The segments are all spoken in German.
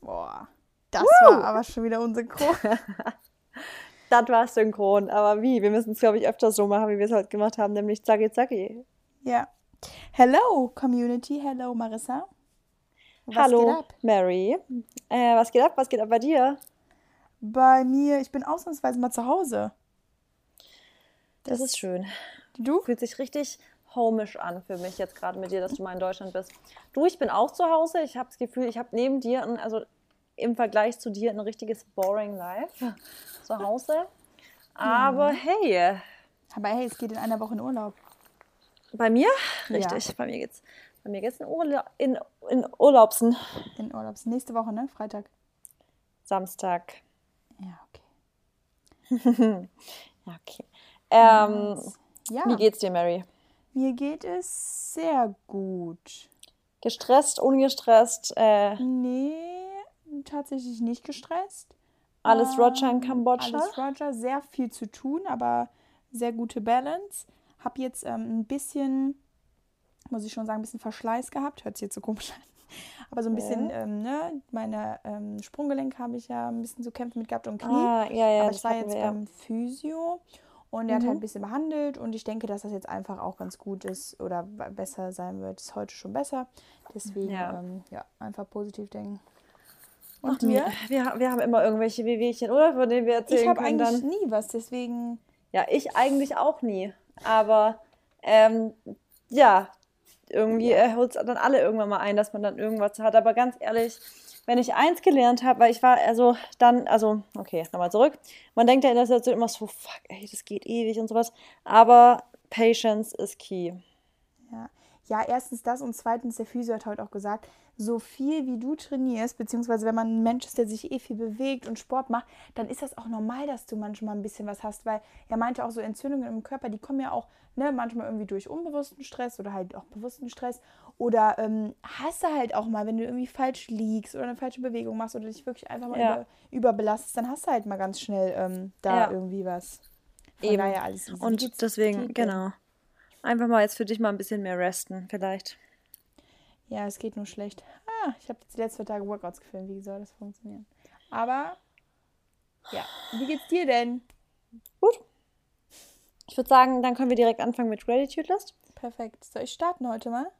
Boah, das Woo! war aber schon wieder unsynchron. das war synchron, aber wie? Wir müssen es, glaube ich, öfter so machen, wie wir es heute gemacht haben, nämlich zacki zacki. Ja. Hello, Community. Hello, Marissa. Was Hallo, Mary. Äh, was geht ab? Was geht ab bei dir? Bei mir, ich bin ausnahmsweise mal zu Hause. Das, das ist schön. Du? Fühlt sich richtig homisch an für mich jetzt gerade mit dir, dass du mal in Deutschland bist. Du, ich bin auch zu Hause. Ich habe das Gefühl, ich habe neben dir, ein, also im Vergleich zu dir, ein richtiges boring Life zu Hause. Aber mhm. hey. Aber hey, es geht in einer Woche in Urlaub. Bei mir? Richtig. Ja. Bei mir geht's. Bei mir geht's in, Urla in, in Urlaubsen. In Urlaubsen. Nächste Woche, ne? Freitag. Samstag. Ja, okay. ja, okay. Ähm, ja. Wie geht's dir, Mary? Mir geht es sehr gut. Gestresst, ungestresst? Äh, nee, tatsächlich nicht gestresst. Alles ähm, Roger in Kambodscha? Alles Roger, sehr viel zu tun, aber sehr gute Balance. Hab jetzt ähm, ein bisschen, muss ich schon sagen, ein bisschen Verschleiß gehabt. Hört sich jetzt so komisch an. Aber so ein bisschen, ja. ähm, ne, meine ähm, Sprunggelenk habe ich ja ein bisschen zu kämpfen mit gehabt und Knie. Ah, ja, ja, Aber ich war jetzt wir, beim Physio und er mhm. hat halt ein bisschen behandelt und ich denke, dass das jetzt einfach auch ganz gut ist oder besser sein wird. Ist heute schon besser. Deswegen, ja, ähm, ja einfach positiv denken. Und Ach, wir? wir? Wir haben immer irgendwelche Wehwehchen, oder? Von denen wir erzählen Ich habe eigentlich dann. nie was, deswegen. Ja, ich eigentlich auch nie. Aber ähm, ja, irgendwie ja. holt es dann alle irgendwann mal ein, dass man dann irgendwas hat. Aber ganz ehrlich, wenn ich eins gelernt habe, weil ich war also dann, also, okay, nochmal zurück. Man denkt ja in der Situation immer so, fuck, ey, das geht ewig und sowas. Aber Patience ist key. Ja. Ja, erstens das und zweitens, der Physio hat heute auch gesagt, so viel wie du trainierst, beziehungsweise wenn man ein Mensch ist, der sich eh viel bewegt und Sport macht, dann ist das auch normal, dass du manchmal ein bisschen was hast, weil er meinte auch so Entzündungen im Körper, die kommen ja auch ne, manchmal irgendwie durch unbewussten Stress oder halt auch bewussten Stress oder ähm, hast du halt auch mal, wenn du irgendwie falsch liegst oder eine falsche Bewegung machst oder dich wirklich einfach mal ja. über, überbelastest, dann hast du halt mal ganz schnell ähm, da ja. irgendwie was. Von Eben. daher alles easy. Und deswegen, genau. Einfach mal jetzt für dich mal ein bisschen mehr resten, vielleicht. Ja, es geht nur schlecht. Ah, ich habe jetzt die letzten zwei Tage Workouts gefilmt. Wie soll das funktionieren? Aber, ja. Wie geht's dir denn? Gut. Ich würde sagen, dann können wir direkt anfangen mit Gratitude List. Perfekt. Soll ich starten heute mal?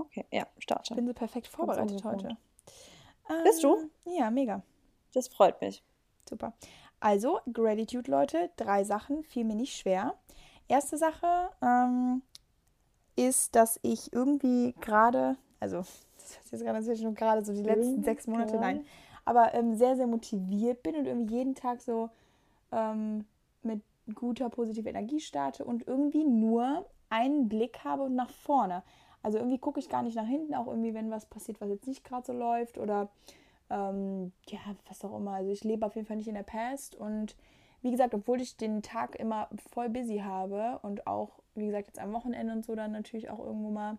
Okay, ja, starte. Ich bin so perfekt vorbereitet heute. Ähm, Bist du? Ja, mega. Das freut mich. Super. Also, Gratitude, Leute. Drei Sachen, fiel mir nicht schwer. Erste Sache, ähm, ist, dass ich irgendwie gerade, also das ist jetzt gerade natürlich nur gerade so die letzten sechs Monate, nein, aber ähm, sehr, sehr motiviert bin und irgendwie jeden Tag so ähm, mit guter, positiver Energie starte und irgendwie nur einen Blick habe und nach vorne. Also irgendwie gucke ich gar nicht nach hinten, auch irgendwie, wenn was passiert, was jetzt nicht gerade so läuft oder ähm, ja, was auch immer. Also ich lebe auf jeden Fall nicht in der Past und wie gesagt, obwohl ich den Tag immer voll busy habe und auch, wie gesagt, jetzt am Wochenende und so dann natürlich auch irgendwo mal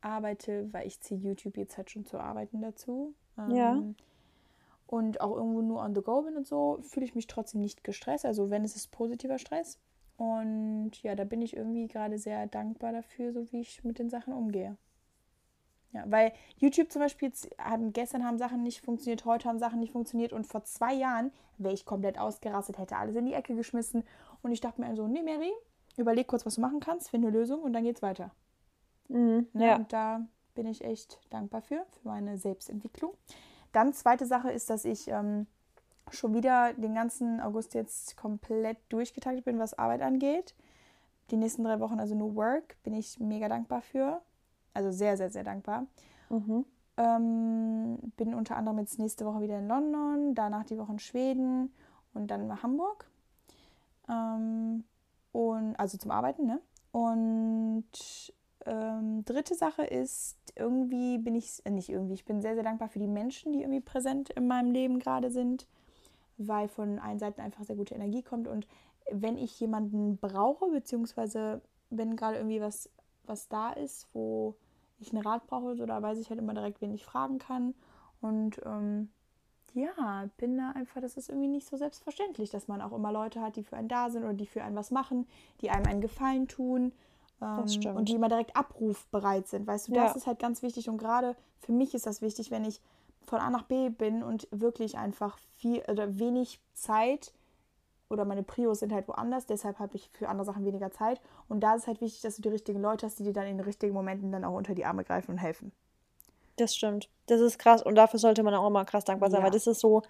arbeite, weil ich ziehe YouTube jetzt halt schon zu arbeiten dazu. Ja. Ähm, und auch irgendwo nur on the go bin und so, fühle ich mich trotzdem nicht gestresst. Also wenn es ist positiver Stress. Und ja, da bin ich irgendwie gerade sehr dankbar dafür, so wie ich mit den Sachen umgehe. Ja, weil YouTube zum Beispiel, haben, gestern haben Sachen nicht funktioniert, heute haben Sachen nicht funktioniert und vor zwei Jahren wäre ich komplett ausgerastet, hätte alles in die Ecke geschmissen und ich dachte mir so, nee Mary, überleg kurz, was du machen kannst, finde eine Lösung und dann geht's weiter. Mhm, ne, ja. Und da bin ich echt dankbar für, für meine Selbstentwicklung. Dann zweite Sache ist, dass ich ähm, schon wieder den ganzen August jetzt komplett durchgetaktet bin, was Arbeit angeht. Die nächsten drei Wochen, also nur Work, bin ich mega dankbar für. Also sehr, sehr, sehr dankbar. Mhm. Ähm, bin unter anderem jetzt nächste Woche wieder in London, danach die Woche in Schweden und dann nach Hamburg. Ähm, und, also zum Arbeiten, ne? Und ähm, dritte Sache ist, irgendwie bin ich, äh, nicht irgendwie, ich bin sehr, sehr dankbar für die Menschen, die irgendwie präsent in meinem Leben gerade sind, weil von allen Seiten einfach sehr gute Energie kommt. Und wenn ich jemanden brauche, beziehungsweise wenn gerade irgendwie was, was da ist, wo ich einen Rat brauche so, da weiß ich halt immer direkt, wen ich fragen kann. Und ähm, ja, bin da einfach, das ist irgendwie nicht so selbstverständlich, dass man auch immer Leute hat, die für einen da sind oder die für einen was machen, die einem einen Gefallen tun ähm, und die immer direkt abrufbereit sind. Weißt du, das ja. ist halt ganz wichtig und gerade für mich ist das wichtig, wenn ich von A nach B bin und wirklich einfach viel oder wenig Zeit oder meine Prios sind halt woanders, deshalb habe ich für andere Sachen weniger Zeit. Und da ist es halt wichtig, dass du die richtigen Leute hast, die dir dann in den richtigen Momenten dann auch unter die Arme greifen und helfen. Das stimmt. Das ist krass und dafür sollte man auch immer krass dankbar sein, Ja. weil das ist so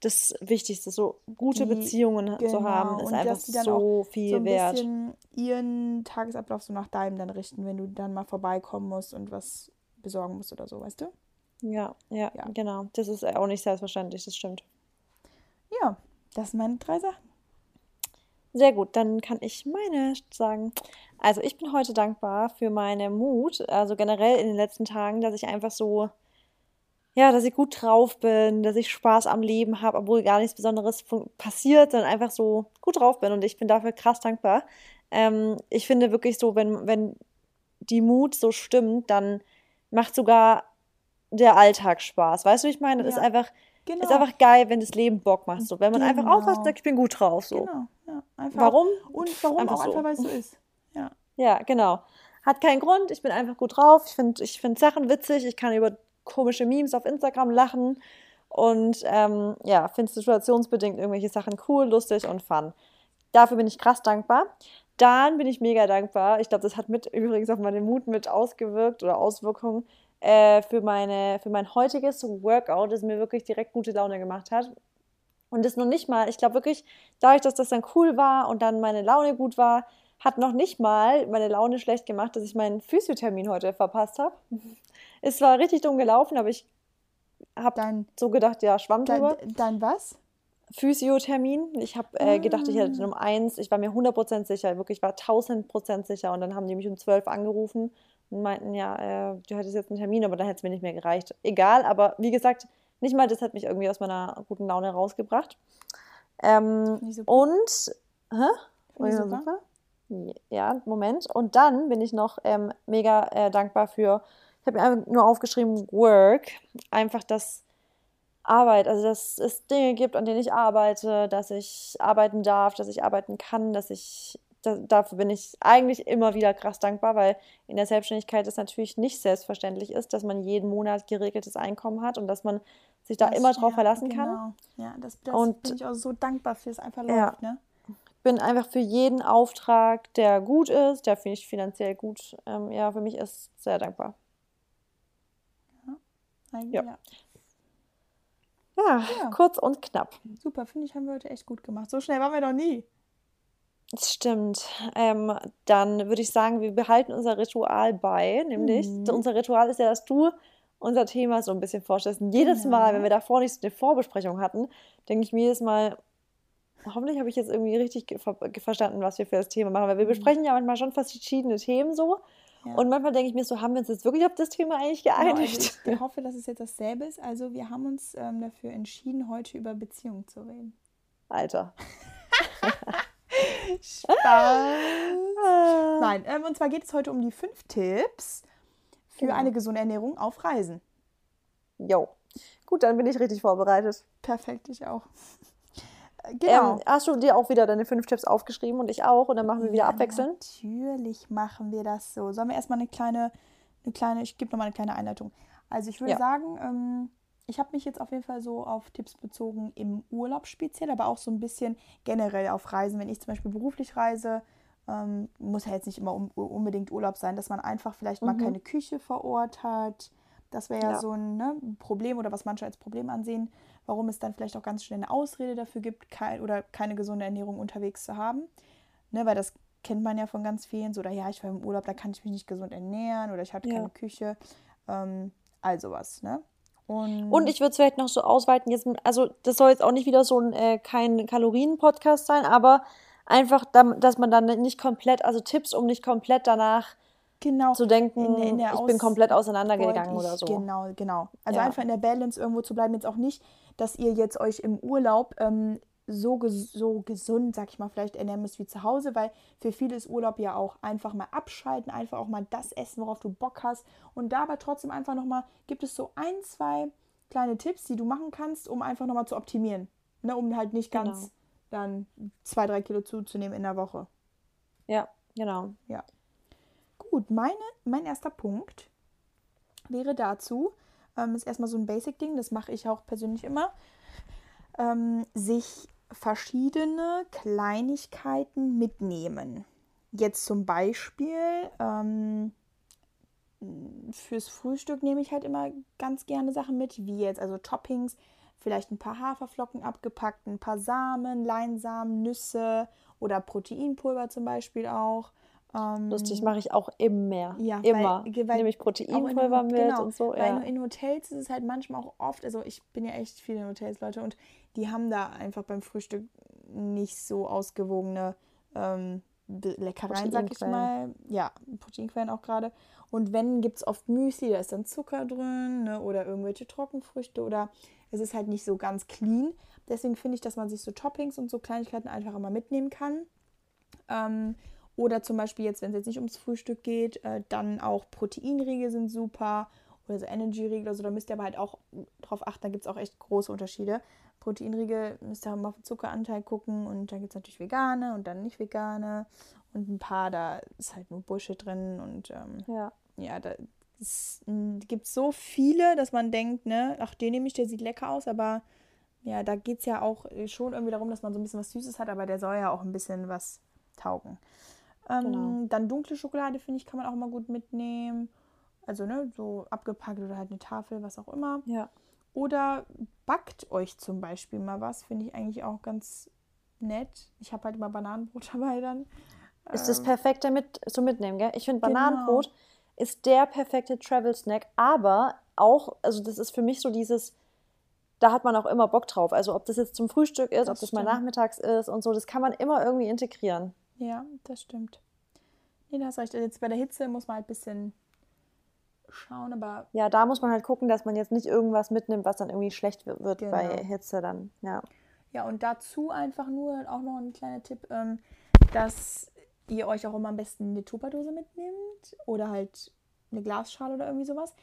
das Wichtigste, so gute Die- Beziehungen zu haben, ist und einfach dass die dann so auch viel so ein wert. bisschen ihren Tagesablauf so nach deinem dann richten, wenn du dann mal vorbeikommen musst und was besorgen musst oder so, weißt du? Ja, ja, Ja. genau. Das ist auch nicht selbstverständlich, das stimmt. Ja, das sind meine drei Sachen. Sehr gut, dann kann ich meine sagen. Also ich bin heute dankbar für meine Mut, also generell in den letzten Tagen, dass ich einfach so, ja, dass ich gut drauf bin, dass ich Spaß am Leben habe, obwohl gar nichts Besonderes passiert, sondern einfach so gut drauf bin und ich bin dafür krass dankbar. Ähm, ich finde wirklich so, wenn, wenn die Mut so stimmt, dann macht sogar der Alltag Spaß. Weißt du, wie ich meine? Das Ja. ist einfach, Genau. ist einfach geil, wenn das Leben Bock macht. So, wenn man einfach Genau. aufwacht und sagt, ich bin gut drauf. So. Genau, ja, einfach. Warum? Und warum Einfach auch so. einfach, weil es so ist. Ja. Ja, genau. Hat keinen Grund, ich bin einfach gut drauf. Ich finde ich find Sachen witzig, ich kann über komische Memes auf Instagram lachen und ähm, ja, finde situationsbedingt irgendwelche Sachen cool, lustig und fun. Dafür bin ich krass dankbar. Dann bin ich mega dankbar. Ich glaube, das hat mit übrigens auf meinen Mut mit ausgewirkt oder Auswirkungen äh, für, meine, für mein heutiges Workout, das mir wirklich direkt gute Laune gemacht hat. Und das noch nicht mal, ich glaube wirklich, dadurch, dass das dann cool war und dann meine Laune gut war, hat noch nicht mal meine Laune schlecht gemacht, dass ich meinen Physiothermin heute verpasst habe. Es war richtig dumm gelaufen, aber ich habe Dein, so gedacht, ja, Schwamm drüber. dein, dein was? Physiothermin. Ich habe äh, gedacht, ich hätte Ah. um eins. Ich war mir 100% sicher, wirklich, ich war 1000% sicher. Und dann haben die mich um 12 angerufen und meinten, ja, äh, du hättest jetzt einen Termin, aber dann hätte es mir nicht mehr gereicht. Egal, aber wie gesagt, nicht mal das hat mich irgendwie aus meiner guten Laune rausgebracht. Ähm, super. und, hä? Ich Ja, super. Ja, Moment. Und dann bin ich noch ähm, mega äh, dankbar für, ich habe mir einfach nur aufgeschrieben, Work. Einfach das Arbeit, also dass es Dinge gibt, an denen ich arbeite, dass ich arbeiten darf, dass ich arbeiten kann, dass ich, da, dafür bin ich eigentlich immer wieder krass dankbar, weil in der Selbstständigkeit es natürlich nicht selbstverständlich ist, dass man jeden Monat geregeltes Einkommen hat und dass man sich da Das- immer drauf ja, verlassen kann. Genau. Ja, das, das Und- bin ich auch so dankbar für, es einfach Ja. läuft, ne? bin einfach für jeden Auftrag, der gut ist, der finde ich finanziell gut, ähm, ja, für mich ist, sehr dankbar. Ja. ja. Ja, Ja. kurz und knapp. Super, finde ich, haben wir heute echt gut gemacht. So schnell waren wir noch nie. Das stimmt. Ähm, dann würde ich sagen, wir behalten unser Ritual bei, nämlich Mhm. unser Ritual ist ja, dass du unser Thema so ein bisschen vorstellst. Und jedes Genau. Mal, wenn wir davor nicht so eine Vorbesprechung hatten, denke ich mir jedes Mal, hoffentlich habe ich jetzt irgendwie richtig ver verstanden, was wir für das Thema machen, weil wir Mhm. besprechen ja manchmal schon verschiedene Themen so. Ja. Und manchmal denke ich mir so, haben wir uns jetzt wirklich auf das Thema eigentlich Genau, also geeinigt? ich hoffe, dass es jetzt dasselbe ist. Also wir haben uns ähm, dafür entschieden, heute über Beziehungen zu reden. Alter. Spaß. Ah. Nein, ähm, und zwar geht es heute um die fünf Tipps für Genau. eine gesunde Ernährung auf Reisen. Jo. Gut, dann bin ich richtig vorbereitet. Perfekt, ich auch. Äh, Genau. Ähm, hast du dir auch wieder deine fünf Tipps aufgeschrieben und ich auch und dann machen wir wieder Ja, abwechselnd? Natürlich machen wir das so. Sollen wir erstmal eine kleine, eine kleine, ich gebe nochmal eine kleine Einleitung. Also ich würde Ja. sagen, ähm, ich habe mich jetzt auf jeden Fall so auf Tipps bezogen im Urlaub speziell, aber auch so ein bisschen generell auf Reisen. Wenn ich zum Beispiel beruflich reise, ähm, muss ja jetzt nicht immer um, unbedingt Urlaub sein, dass man einfach vielleicht mal Mhm. keine Küche vor Ort hat. Das wäre ja, Ja. so ein ne, Problem oder was manche als Problem ansehen, warum es dann vielleicht auch ganz schnell eine Ausrede dafür gibt, kein, oder keine gesunde Ernährung unterwegs zu haben. Ne, weil das kennt man ja von ganz vielen, so, oder ja, ich war im Urlaub, da kann ich mich nicht gesund ernähren oder ich hatte Ja. keine Küche. Ähm, all sowas, ne? Und, Und ich würde es vielleicht noch so ausweiten, jetzt, also das soll jetzt auch nicht wieder so ein äh, kein Kalorien-Podcast sein, aber einfach, dass man dann nicht komplett, also Tipps, um nicht komplett danach genau, zu denken, in der- in der ich bin komplett auseinandergegangen oder so. Genau, genau. Also Ja. einfach in der Balance irgendwo zu bleiben. Jetzt auch nicht, dass ihr jetzt euch im Urlaub ähm, so, ges so gesund, sag ich mal, vielleicht ernähren müsst wie zu Hause, weil für viele ist Urlaub ja auch einfach mal abschalten, einfach auch mal das essen, worauf du Bock hast. Und da aber trotzdem einfach nochmal, gibt es so ein, zwei kleine Tipps, die du machen kannst, um einfach nochmal zu optimieren. Ne, um halt nicht ganz Genau. dann zwei, drei Kilo zuzunehmen in der Woche. Ja, genau. Gut, meine, mein erster Punkt wäre dazu, ähm, ist erstmal so ein Basic-Ding, das mache ich auch persönlich immer, ähm, sich verschiedene Kleinigkeiten mitnehmen. Jetzt zum Beispiel ähm, fürs Frühstück nehme ich halt immer ganz gerne Sachen mit, wie jetzt also Toppings, vielleicht ein paar Haferflocken abgepackt, ein paar Samen, Leinsamen, Nüsse oder Proteinpulver zum Beispiel auch. Ähm, Lustig mache ich auch immer. Ja, immer. Weil, weil Nehme ich Proteinpulver in, mit genau, und so. Ja. Weil in Hotels ist es halt manchmal auch oft, also ich bin ja echt viel in Hotels, Leute, und die haben da einfach beim Frühstück nicht so ausgewogene ähm, Leckereien, sag ich mal. Ja, Proteinquellen auch gerade. Und wenn, gibt es oft Müsli, da ist dann Zucker drin ne, oder irgendwelche Trockenfrüchte oder es ist halt nicht so ganz clean. Deswegen finde ich, dass man sich so Toppings und so Kleinigkeiten einfach immer mitnehmen kann. Ähm, oder zum Beispiel jetzt, wenn es jetzt nicht ums Frühstück geht, äh, dann auch Proteinriegel sind super oder so Energy-Riegel oder so. Da müsst ihr aber halt auch drauf achten, da gibt es auch echt große Unterschiede. Proteinriegel müsst ihr auch mal auf den Zuckeranteil gucken und dann gibt es natürlich vegane und dann nicht vegane und ein paar, da ist halt nur Bullshit drin und ähm, ja. ja, da gibt es so viele, dass man denkt, ne, ach, den nehme ich, der sieht lecker aus, aber ja, da geht es ja auch schon irgendwie darum, dass man so ein bisschen was Süßes hat, aber der soll ja auch ein bisschen was taugen. Ähm, genau. Dann dunkle Schokolade, finde ich, kann man auch mal gut mitnehmen. Also, ne, so abgepackt oder halt eine Tafel, was auch immer. Ja. Oder backt euch zum Beispiel mal was, finde ich eigentlich auch ganz nett. Ich habe halt immer Bananenbrot dabei dann. Ist das ähm, perfekte mit, so mitnehmen, gell? Ich finde genau. Bananenbrot genau. ist der perfekte Travel-Snack, aber auch, also das ist für mich so dieses, da hat man auch immer Bock drauf. Also ob das jetzt zum Frühstück ist, das ob das stimmt. mal nachmittags ist und so, das kann man immer irgendwie integrieren. Ja, das stimmt. Nee, da hast recht. Jetzt bei der Hitze muss man halt ein bisschen schauen, aber. Ja, da muss man halt gucken, dass man jetzt nicht irgendwas mitnimmt, was dann irgendwie schlecht wird genau. bei Hitze dann, ja. Ja, und dazu einfach nur auch noch ein kleiner Tipp, ähm, dass ihr euch auch immer am besten eine Tupperdose mitnimmt oder halt eine Glasschale oder irgendwie sowas.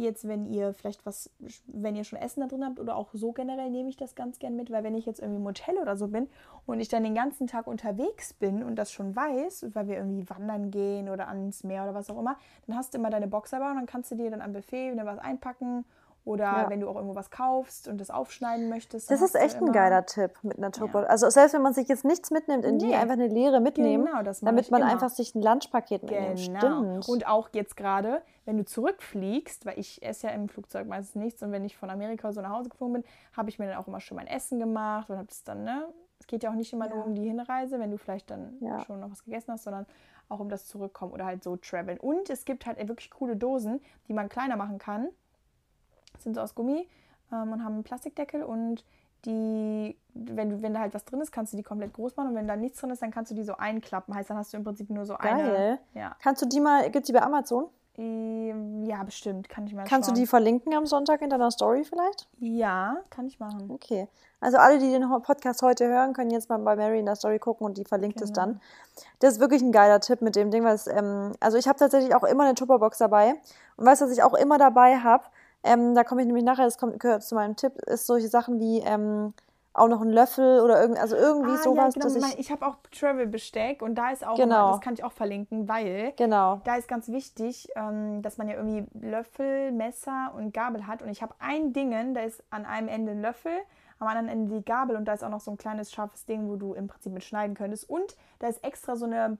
Jetzt, wenn ihr vielleicht was, wenn ihr schon Essen da drin habt oder auch so generell, nehme ich das ganz gern mit, weil wenn ich jetzt irgendwie im Hotel oder so bin und ich dann den ganzen Tag unterwegs bin und das schon weiß, weil wir irgendwie wandern gehen oder ans Meer oder was auch immer, dann hast du immer deine Box dabei und dann kannst du dir dann am Buffet wieder was einpacken oder ja. wenn du auch irgendwo was kaufst und das aufschneiden möchtest. Das ist echt ein geiler Tipp mit Naturbrot. Ja. Also selbst wenn man sich jetzt nichts mitnimmt, in nee. die einfach eine Leere mitnehmen, genau, damit man immer. einfach sich ein Lunchpaket mitnimmt. Genau. Stimmt. Und auch jetzt gerade, wenn du zurückfliegst, weil ich esse ja im Flugzeug meistens nichts und wenn ich von Amerika so nach Hause geflogen bin, habe ich mir dann auch immer schon mein Essen gemacht und habe es dann, ne? Es geht ja auch nicht immer ja. nur um die Hinreise, wenn du vielleicht dann schon noch was gegessen hast, sondern auch um das Zurückkommen oder halt so traveln. Und es gibt halt wirklich coole Dosen, die man kleiner machen kann sind so aus Gummi ähm, und haben einen Plastikdeckel und die, wenn, du, wenn da halt was drin ist, kannst du die komplett groß machen und wenn da nichts drin ist, dann kannst du die so einklappen. Heißt, dann hast du im Prinzip nur so Geil. eine. Ja. Kannst du die mal, gibt es die bei Amazon? Ähm, ja, bestimmt, kann ich mal Kannst schauen. du die verlinken am Sonntag in deiner Story vielleicht? Ja, kann ich machen. Okay. Also alle, die den Podcast heute hören, können jetzt mal bei Mary in der Story gucken und die verlinkt genau. es dann. Das ist wirklich ein geiler Tipp mit dem Ding, weil es, ähm, also ich habe tatsächlich auch immer eine Tupperbox dabei und weißt, was ich auch immer dabei habe? Ähm, da komme ich nämlich nachher, das kommt, gehört zu meinem Tipp, ist solche Sachen wie ähm, auch noch ein Löffel oder irgend, also irgendwie ah, sowas. Ja, genau. ich, ich habe auch Travel-Besteck und da ist auch, genau. Immer, das kann ich auch verlinken, weil genau. da ist ganz wichtig, ähm, dass man ja irgendwie Löffel, Messer und Gabel hat. Und ich habe ein Ding, da ist an einem Ende ein Löffel, am anderen Ende die Gabel und da ist auch noch so ein kleines scharfes Ding, wo du im Prinzip mit schneiden könntest. Und da ist extra so eine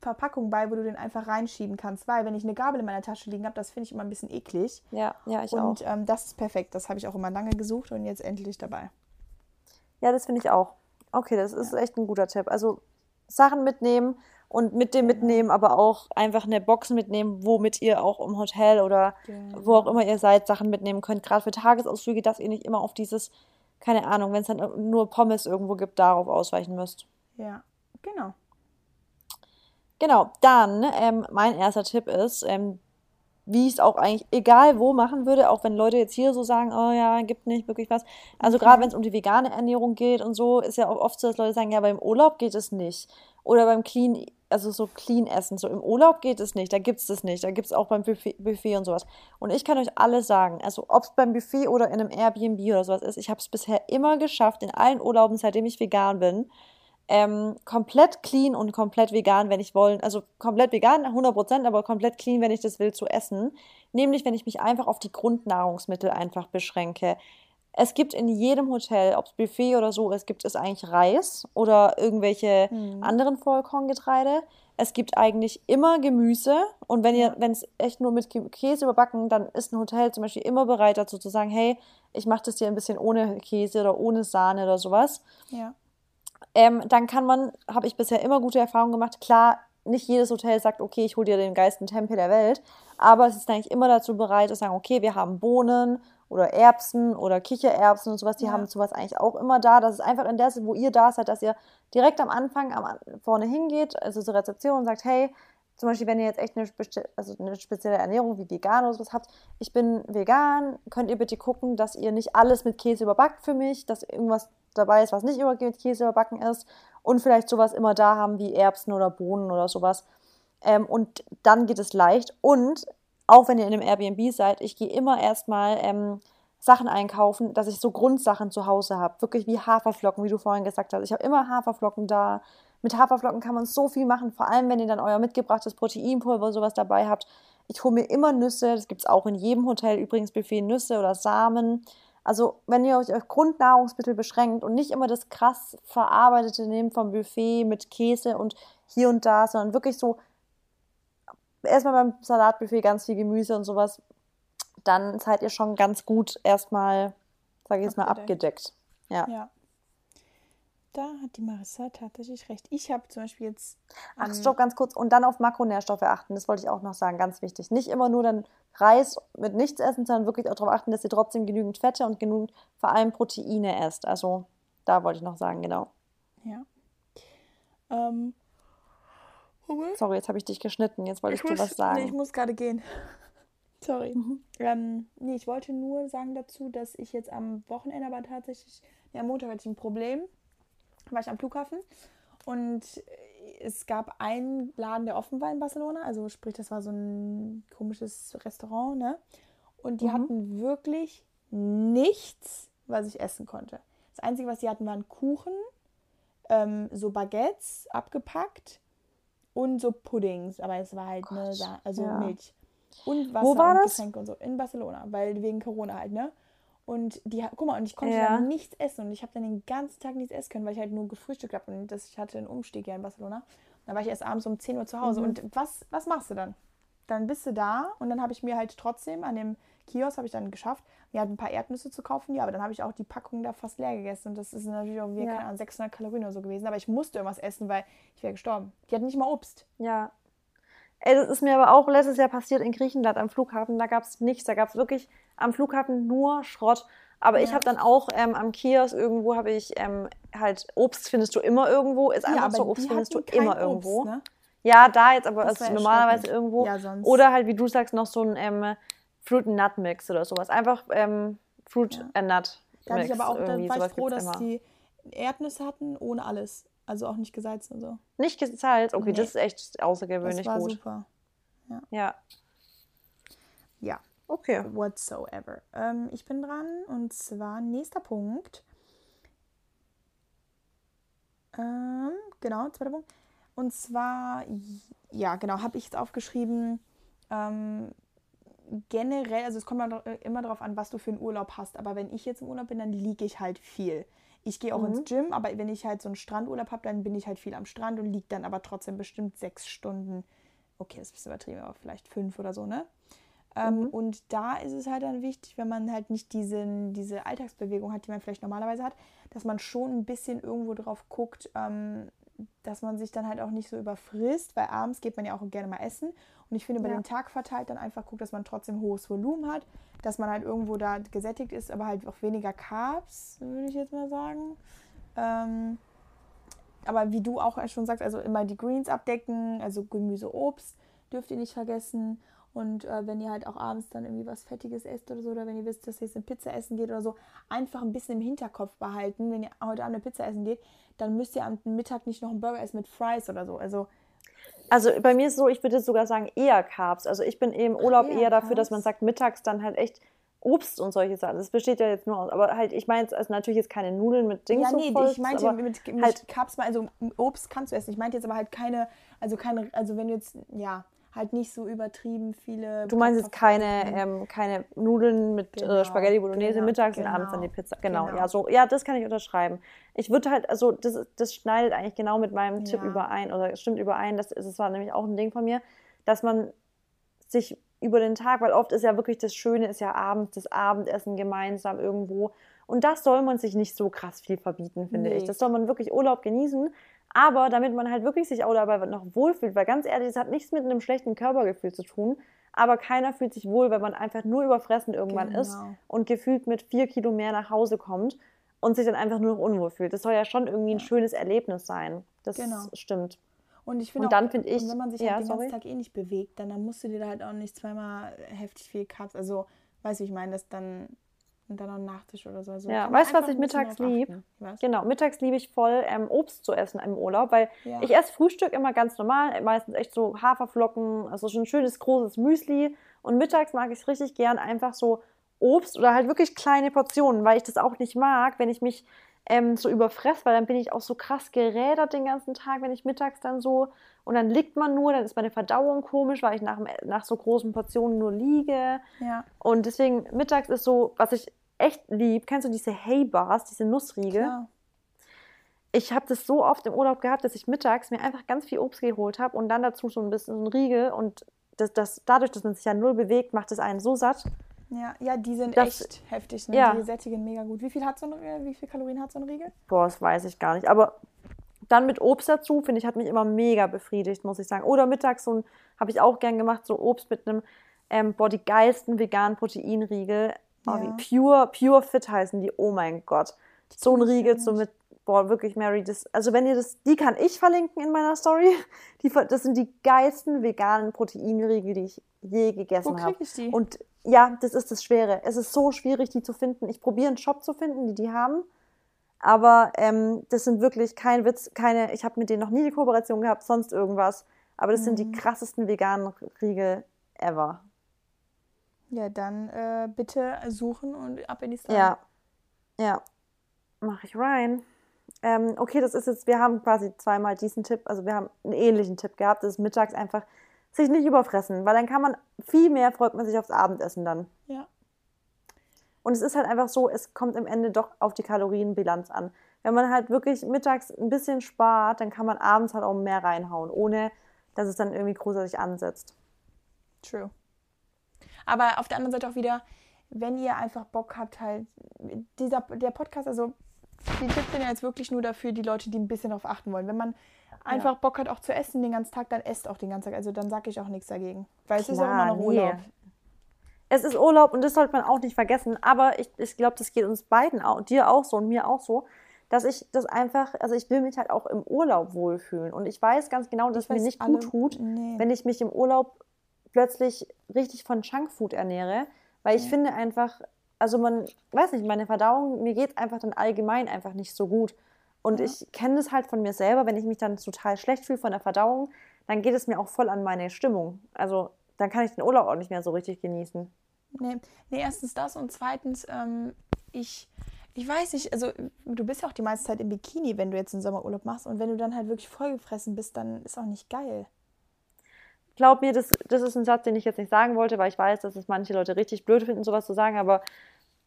Verpackung bei, wo du den einfach reinschieben kannst. Weil, wenn ich eine Gabel in meiner Tasche liegen habe, das finde ich immer ein bisschen eklig. Ja, ja, ich und, auch. Und ähm, das ist perfekt. Das habe ich auch immer lange gesucht und jetzt endlich dabei. Ja, das finde ich auch. Okay, das ist ja. echt ein guter Tipp. Also Sachen mitnehmen und mit dem genau. mitnehmen, aber auch einfach eine Box mitnehmen, womit ihr auch im Hotel oder genau. wo auch immer ihr seid, Sachen mitnehmen könnt. Gerade für Tagesausflüge, dass ihr nicht immer auf dieses, keine Ahnung, wenn es dann nur Pommes irgendwo gibt, darauf ausweichen müsst. Ja, genau. Genau, dann ähm, mein erster Tipp ist, ähm, wie ich es auch eigentlich egal wo machen würde, auch wenn Leute jetzt hier so sagen, oh ja, gibt nicht wirklich was. Also gerade wenn es um die vegane Ernährung geht und so, ist ja auch oft so, dass Leute sagen, ja, beim Urlaub geht es nicht. Oder beim Clean, also so Clean Essen, so im Urlaub geht es nicht, da gibt es das nicht, da gibt es auch beim Buffet, Buffet und sowas. Und ich kann euch alles sagen, also ob es beim Buffet oder in einem Airbnb oder sowas ist, ich habe es bisher immer geschafft, in allen Urlauben, seitdem ich vegan bin, ähm, komplett clean und komplett vegan, wenn ich wollen. Also komplett vegan, 100%, aber komplett clean, wenn ich das will, zu essen. Nämlich, wenn ich mich einfach auf die Grundnahrungsmittel einfach beschränke. Es gibt in jedem Hotel, ob es Buffet oder so ist, gibt es eigentlich Reis oder irgendwelche mhm. anderen Vollkorngetreide. Es gibt eigentlich immer Gemüse und wenn ihr, wenn es echt nur mit Käse überbacken, dann ist ein Hotel zum Beispiel immer bereit dazu zu sagen, hey, ich mache das hier ein bisschen ohne Käse oder ohne Sahne oder sowas. Ja. Ähm, dann kann man, habe ich bisher immer gute Erfahrungen gemacht. Klar, nicht jedes Hotel sagt, okay, ich hole dir den geilsten Tempel der Welt, aber es ist eigentlich immer dazu bereit, zu sagen, okay, wir haben Bohnen oder Erbsen oder Kichererbsen und sowas, die ja. haben sowas eigentlich auch immer da. Das ist einfach in der wo ihr da seid, dass ihr direkt am Anfang am, vorne hingeht, also zur Rezeption und sagt, hey, zum Beispiel, wenn ihr jetzt echt eine, also eine spezielle Ernährung wie vegan oder sowas habt, ich bin vegan, könnt ihr bitte gucken, dass ihr nicht alles mit Käse überbackt für mich, dass irgendwas dabei ist, was nicht mit Käse überbacken ist und vielleicht sowas immer da haben wie Erbsen oder Bohnen oder sowas. Ähm, und dann geht es leicht. Und auch wenn ihr in einem Airbnb seid, ich gehe immer erstmal ähm, Sachen einkaufen, dass ich so Grundsachen zu Hause habe. Wirklich wie Haferflocken, wie du vorhin gesagt hast. Ich habe immer Haferflocken da. Mit Haferflocken kann man so viel machen, vor allem wenn ihr dann euer mitgebrachtes Proteinpulver sowas dabei habt. Ich hole mir immer Nüsse, das gibt es auch in jedem Hotel übrigens Buffet Nüsse oder Samen. Also wenn ihr euch auf Grundnahrungsmittel beschränkt und nicht immer das krass verarbeitete nehmt vom Buffet mit Käse und hier und da, sondern wirklich so erstmal beim Salatbuffet ganz viel Gemüse und sowas, dann seid ihr schon ganz gut erstmal, sage ich jetzt mal, abgedeckt. Ja. ja. Da hat die Marissa tatsächlich recht. Ich habe zum Beispiel jetzt. Ach, stopp, ganz kurz. Und dann auf Makronährstoffe achten. Das wollte ich auch noch sagen. Ganz wichtig. Nicht immer nur dann Reis mit nichts essen, sondern wirklich auch darauf achten, dass ihr trotzdem genügend Fette und genügend vor allem Proteine esst. Also da wollte ich noch sagen, genau. Ja. Ähm, Sorry, jetzt habe ich dich geschnitten. Jetzt wollte ich, ich dir was sagen. Nee, ich muss gerade gehen. Sorry. Mhm. Ähm, nee, ich wollte nur sagen dazu, dass ich jetzt am Wochenende aber tatsächlich, ja, am Montag hatte ich ein Problem. War ich am Flughafen und es gab einen Laden, der offen war in Barcelona. Also sprich, das war so ein komisches Restaurant, ne? Und die mhm. hatten wirklich nichts, was ich essen konnte. Das Einzige, was sie hatten, waren Kuchen, ähm, so Baguettes abgepackt und so Puddings, aber es war halt ne, also ja. Milch. Und Wasser Wo war und das? Getränke und so. In Barcelona, weil wegen Corona halt, ne? Und die, guck mal, und ich konnte ja. dann nichts essen und ich habe dann den ganzen Tag nichts essen können, weil ich halt nur gefrühstückt habe und das, ich hatte einen Umstieg ja in Barcelona. Dann war ich erst abends um 10 Uhr zu Hause. Mhm. Und was, was machst du dann? Dann bist du da und dann habe ich mir halt trotzdem an dem Kiosk habe ich dann geschafft, mir halt ein paar Erdnüsse zu kaufen. Ja, aber dann habe ich auch die Packung da fast leer gegessen. Und das ist natürlich auch wie, ja. keine Ahnung, 600 Kalorien oder so gewesen. Aber ich musste irgendwas essen, weil ich wäre gestorben. Die hatten nicht mal Obst. Ja. Ey, das ist mir aber auch letztes Jahr passiert in Griechenland am Flughafen. Da gab es nichts. Da gab es wirklich am Flughafen nur Schrott. Aber ja. ich habe dann auch ähm, am Kiosk irgendwo habe ich ähm, halt Obst findest du immer irgendwo. Ist einfach ja, so Obst findest du immer Obst, irgendwo. Ne? Ja, da jetzt aber ist normalerweise irgendwo. Ja, oder halt, wie du sagst, noch so ein ähm, Fruit Nut Mix oder sowas. Einfach ähm, Fruit ja. and Nut. Da Mix ich aber auch, dann war ich froh, dass immer. die Erdnüsse hatten, ohne alles. Also auch nicht gesalzen und so. Nicht gesalzt? Okay, nee. das ist echt außergewöhnlich das war gut. super. Ja. Ja. ja. Okay. Whatsoever. Ähm, ich bin dran und zwar nächster Punkt. Ähm, genau, zweiter Punkt. Und zwar, ja, genau, habe ich jetzt aufgeschrieben, ähm, generell, also es kommt äh, immer darauf an, was du für einen Urlaub hast. Aber wenn ich jetzt im Urlaub bin, dann liege ich halt viel. Ich gehe auch mhm. ins Gym, aber wenn ich halt so einen Strandurlaub habe, dann bin ich halt viel am Strand und liege dann aber trotzdem bestimmt sechs Stunden. Okay, das ist ein bisschen übertrieben, aber vielleicht fünf oder so, ne? Ähm, mhm. und da ist es halt dann wichtig, wenn man halt nicht diesen, diese Alltagsbewegung hat, die man vielleicht normalerweise hat, dass man schon ein bisschen irgendwo drauf guckt, ähm, dass man sich dann halt auch nicht so überfrisst, weil abends geht man ja auch gerne mal essen. Und ich finde, über ja. den Tag verteilt dann einfach guckt, dass man trotzdem hohes Volumen hat, dass man halt irgendwo da gesättigt ist, aber halt auch weniger Carbs, würde ich jetzt mal sagen. Ähm, aber wie du auch schon sagst, also immer die Greens abdecken, also Gemüse, Obst dürft ihr nicht vergessen. Und äh, wenn ihr halt auch abends dann irgendwie was Fettiges esst oder so, oder wenn ihr wisst, dass ihr jetzt eine Pizza essen geht oder so, einfach ein bisschen im Hinterkopf behalten. Wenn ihr heute Abend eine Pizza essen geht, dann müsst ihr am Mittag nicht noch einen Burger essen mit Fries oder so. Also also bei mir ist es so, ich würde sogar sagen eher Carbs. Also ich bin eben Urlaub eher, eher dafür, dass man sagt, mittags dann halt echt Obst und solche Sachen. Das besteht ja jetzt nur aus. Aber halt, ich meine also natürlich jetzt keine Nudeln mit Dings. Ja, nee, so ich meinte mit, mit halt, Cups, also Obst kannst du essen. Ich meinte jetzt aber halt keine, also keine, also wenn du jetzt, ja, halt nicht so übertrieben viele. Du meinst jetzt keine, ähm, keine Nudeln mit äh, genau, äh, Spaghetti Bolognese genau, mittags genau, und abends dann die Pizza. Genau, genau, ja, so, ja, das kann ich unterschreiben. Ich würde halt, also das, das schneidet eigentlich genau mit meinem ja. Tipp überein, oder stimmt überein, das, das war nämlich auch ein Ding von mir, dass man sich über den Tag, weil oft ist ja wirklich das Schöne, ist ja abends das Abendessen gemeinsam irgendwo. Und das soll man sich nicht so krass viel verbieten, finde nee. ich. Das soll man wirklich Urlaub genießen. Aber damit man halt wirklich sich auch dabei noch wohlfühlt, weil ganz ehrlich, es hat nichts mit einem schlechten Körpergefühl zu tun. Aber keiner fühlt sich wohl, wenn man einfach nur überfressen irgendwann genau. ist und gefühlt mit vier Kilo mehr nach Hause kommt und sich dann einfach nur noch unwohl fühlt. Das soll ja schon irgendwie ein schönes Erlebnis sein. Das genau. stimmt. Und ich finde dann finde ich, wenn man sich ja, halt den ganzen Tag eh nicht bewegt, dann, dann musst du dir da halt auch nicht zweimal heftig viel Carbs, also weißt du, ich meine, das dann und dann noch Nachtisch oder so. Also ja, weißt du, was ich mittags liebe? Genau, mittags liebe ich voll ähm, Obst zu essen im Urlaub, weil ja. ich esse Frühstück immer ganz normal, meistens echt so Haferflocken, also schon ein schönes großes Müsli. Und mittags mag ich es richtig gern einfach so Obst oder halt wirklich kleine Portionen, weil ich das auch nicht mag, wenn ich mich ähm, so überfress, weil dann bin ich auch so krass gerädert den ganzen Tag, wenn ich mittags dann so und dann liegt man nur, dann ist meine Verdauung komisch, weil ich nach, nach so großen Portionen nur liege. Ja. Und deswegen mittags ist so, was ich echt lieb, kennst du diese Hay Bars, diese Nussriegel? Klar. Ich habe das so oft im Urlaub gehabt, dass ich mittags mir einfach ganz viel Obst geholt habe und dann dazu so ein bisschen so ein Riegel und das, das, dadurch, dass man sich ja null bewegt, macht es einen so satt. Ja, ja, die sind das, echt heftig. Ne? Ja. Die sättigen mega gut. Wie viel, hat so ein, wie viel Kalorien hat so ein Riegel? Boah, das weiß ich gar nicht. Aber dann mit Obst dazu, finde ich, hat mich immer mega befriedigt, muss ich sagen. Oder mittags so habe ich auch gern gemacht, so Obst mit einem, ähm, boah, die geilsten veganen Proteinriegel. Oh, ja. wie Pure, Pure Fit heißen die. Oh mein Gott. So ein Riegel, so mit, boah, wirklich, Mary, das, also wenn ihr das, die kann ich verlinken in meiner Story. Die, das sind die geilsten veganen Proteinriegel, die ich je gegessen habe. Wo kriege ich die? Und ja, das ist das Schwere. Es ist so schwierig, die zu finden. Ich probiere einen Shop zu finden, die die haben. Aber ähm, das sind wirklich kein Witz, keine, ich habe mit denen noch nie eine Kooperation gehabt, sonst irgendwas. Aber das mhm. sind die mhm. krassesten veganen Riegel ever. Ja, dann äh, bitte suchen und ab in die Story. Ja, ja, mache ich rein. Ähm, okay, das ist jetzt, wir haben quasi zweimal diesen Tipp, also wir haben einen ähnlichen Tipp gehabt, das ist mittags einfach sich nicht überfressen, weil dann kann man viel mehr, freut man sich aufs Abendessen dann. Ja. Und es ist halt einfach so, es kommt im Ende doch auf die Kalorienbilanz an. Wenn man halt wirklich mittags ein bisschen spart, dann kann man abends halt auch mehr reinhauen, ohne dass es dann irgendwie großartig ansetzt. True. Aber auf der anderen Seite auch wieder, wenn ihr einfach Bock habt, halt, dieser, der Podcast, also die Tipps sind ja jetzt wirklich nur dafür, die Leute, die ein bisschen darauf achten wollen. Wenn man einfach ja. Bock hat, auch zu essen den ganzen Tag, dann esst auch den ganzen Tag. Also dann sage ich auch nichts dagegen. Weil Klar, es ist auch immer noch Urlaub. Nee. Es ist Urlaub und das sollte man auch nicht vergessen. Aber ich, ich glaube, das geht uns beiden auch, dir auch so und mir auch so, dass ich das einfach, also ich will mich halt auch im Urlaub wohlfühlen. Und ich weiß ganz genau, dass es mir nicht alle, gut tut, nee. wenn ich mich im Urlaub plötzlich richtig von Junkfood ernähre. Weil ich ja. finde einfach, also man, weiß nicht, meine Verdauung, mir geht es einfach dann allgemein einfach nicht so gut. Und ja. ich kenne das halt von mir selber, wenn ich mich dann total schlecht fühle von der Verdauung, dann geht es mir auch voll an meine Stimmung. Also dann kann ich den Urlaub auch nicht mehr so richtig genießen. Nee, nee erstens das und zweitens, ähm, ich, ich weiß nicht, also du bist ja auch die meiste Zeit im Bikini, wenn du jetzt einen Sommerurlaub machst und wenn du dann halt wirklich vollgefressen bist, dann ist auch nicht geil. Glaub mir, das, das ist ein Satz, den ich jetzt nicht sagen wollte, weil ich weiß, dass es manche Leute richtig blöd finden, sowas zu sagen, aber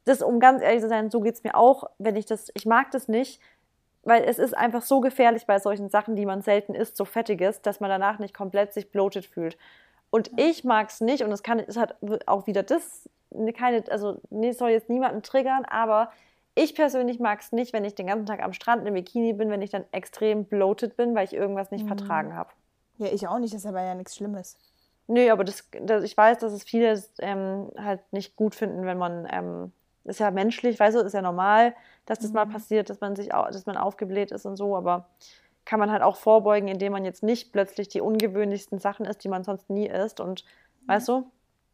das, um ganz ehrlich zu sein, so geht es mir auch, wenn ich das, ich mag das nicht, weil es ist einfach so gefährlich bei solchen Sachen, die man selten isst, so fettiges, dass man danach nicht komplett sich bloated fühlt. Und ich mag es nicht, und es kann, es hat auch wieder das, keine, also nee, soll jetzt niemanden triggern, aber ich persönlich mag es nicht, wenn ich den ganzen Tag am Strand im Bikini bin, wenn ich dann extrem bloated bin, weil ich irgendwas nicht mhm. vertragen habe. Ja, ich auch nicht, das ist aber ja nichts Schlimmes. Nö, aber das, das, ich weiß, dass es viele ähm, halt nicht gut finden, wenn man ähm, ist ja menschlich, weißt du, ist ja normal, dass das mhm. mal passiert, dass man sich, dass man aufgebläht ist und so, aber kann man halt auch vorbeugen, indem man jetzt nicht plötzlich die ungewöhnlichsten Sachen isst, die man sonst nie isst und, ja. weißt du?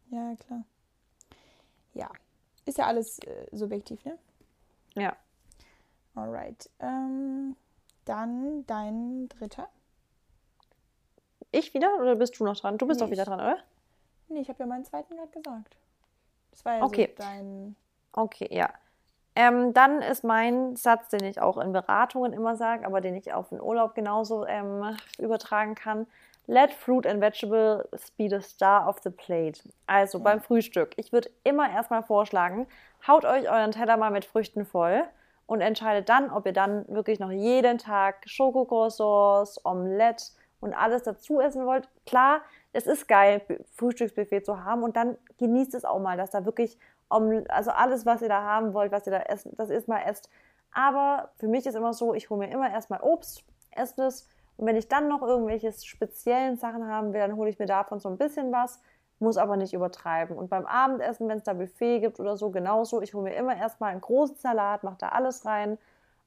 Ja, klar. Ja, ist ja alles äh, subjektiv, ne? Ja. Alright. Ähm, dann dein dritter. Ich wieder oder bist du noch dran? Du bist nee, doch wieder dran, oder? Nee, ich habe ja meinen zweiten gerade gesagt. Das war ja Okay. so dein. Okay, ja. Ähm, dann ist mein Satz, den ich auch in Beratungen immer sage, aber den ich auf den Urlaub genauso ähm, übertragen kann. Let fruit and vegetables be the star of the plate. Also beim Frühstück. Ich würde immer erstmal vorschlagen, haut euch euren Teller mal mit Früchten voll und entscheidet dann, ob ihr dann wirklich noch jeden Tag Schokocroissants, Omelette und alles dazu essen wollt. Klar, es ist geil, Frühstücksbuffet zu haben und dann genießt es auch mal, dass da wirklich, also alles, was ihr da haben wollt, was ihr da essen, das ist mal esst. Aber für mich ist immer so, ich hole mir immer erstmal Obst, esse es und wenn ich dann noch irgendwelche speziellen Sachen haben will, dann hole ich mir davon so ein bisschen was, muss aber nicht übertreiben. Und beim Abendessen, wenn es da Buffet gibt oder so, genauso. Ich hole mir immer erstmal einen großen Salat, mache da alles rein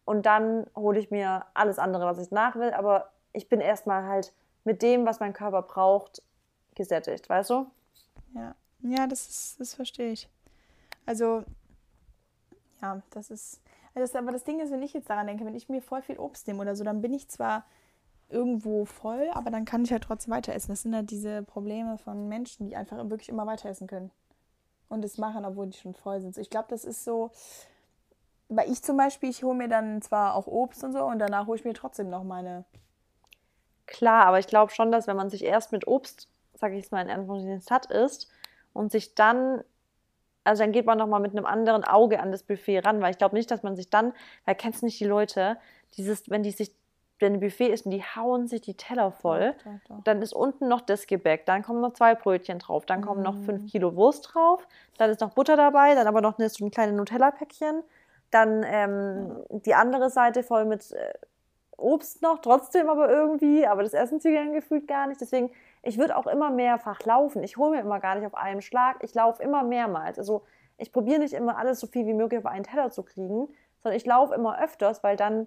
und dann hole ich mir alles andere, was ich nach will. Aber ich bin erstmal halt mit dem, was mein Körper braucht, gesättigt, weißt du? Ja, ja, das ist, das verstehe ich. Also, ja, das ist. Das, aber das Ding ist, wenn ich jetzt daran denke, wenn ich mir voll viel Obst nehme oder so, dann bin ich zwar irgendwo voll, aber dann kann ich halt trotzdem weiter essen. Das sind halt diese Probleme von Menschen, die einfach wirklich immer weiter essen können. Und es machen, obwohl die schon voll sind. So, ich glaube, das ist so. Weil ich zum Beispiel, ich hole mir dann zwar auch Obst und so und danach hole ich mir trotzdem noch meine. Klar, aber ich glaube schon, dass wenn man sich erst mit Obst, sag ich es mal in Anführungszeichen, satt isst und sich dann, also dann geht man nochmal mit einem anderen Auge an das Buffet ran, weil ich glaube nicht, dass man sich dann, weil kennst nicht die Leute, dieses, wenn die sich, wenn ein Buffet ist und die hauen sich die Teller voll, Doch, doch, doch. dann ist unten noch das Gebäck, dann kommen noch zwei Brötchen drauf, dann kommen noch Mhm. fünf Kilo Wurst drauf, dann ist noch Butter dabei, dann aber noch eine, so ein kleines Nutella-Päckchen, dann ähm, die andere Seite voll mit äh, Obst noch, trotzdem aber irgendwie, aber das essen sie gefühlt gar nicht. Deswegen, ich würde auch immer mehrfach laufen. Ich hole mir immer gar nicht auf einen Schlag. Ich laufe immer mehrmals. Also ich probiere nicht immer alles so viel wie möglich auf einen Teller zu kriegen, sondern ich laufe immer öfters, weil dann,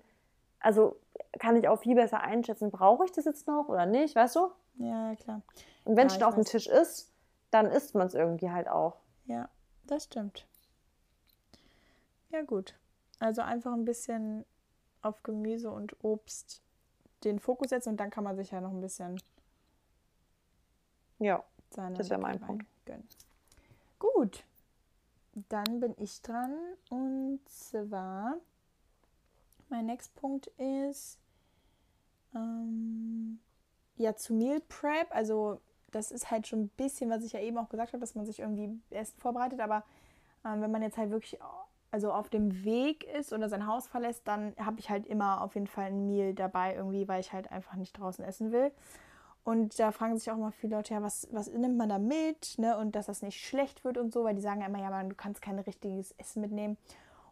also kann ich auch viel besser einschätzen, brauche ich das jetzt noch oder nicht, weißt du? Ja, klar. Und wenn es schon auf dem. Tisch ist, dann isst man es irgendwie halt auch. Ja, das stimmt. Ja, gut. Also einfach ein bisschen auf Gemüse und Obst den Fokus setzen und dann kann man sich ja noch ein bisschen Ja. Das wär mein Leckereien Punkt. gönnen. Gut. Dann bin ich dran und zwar mein nächster Punkt ist ähm, ja zu Meal Prep. Also das ist halt schon ein bisschen, was ich ja eben auch gesagt habe, dass man sich irgendwie Essen vorbereitet. Aber ähm, wenn man jetzt halt wirklich also auf dem Weg ist oder sein Haus verlässt, dann habe ich halt immer auf jeden Fall ein Meal dabei irgendwie, weil ich halt einfach nicht draußen essen will. Und da fragen sich auch immer viele Leute, ja, was, was nimmt man da mit? Ne? Und dass das nicht schlecht wird und so, weil die sagen ja immer, ja, man, du kannst kein richtiges Essen mitnehmen.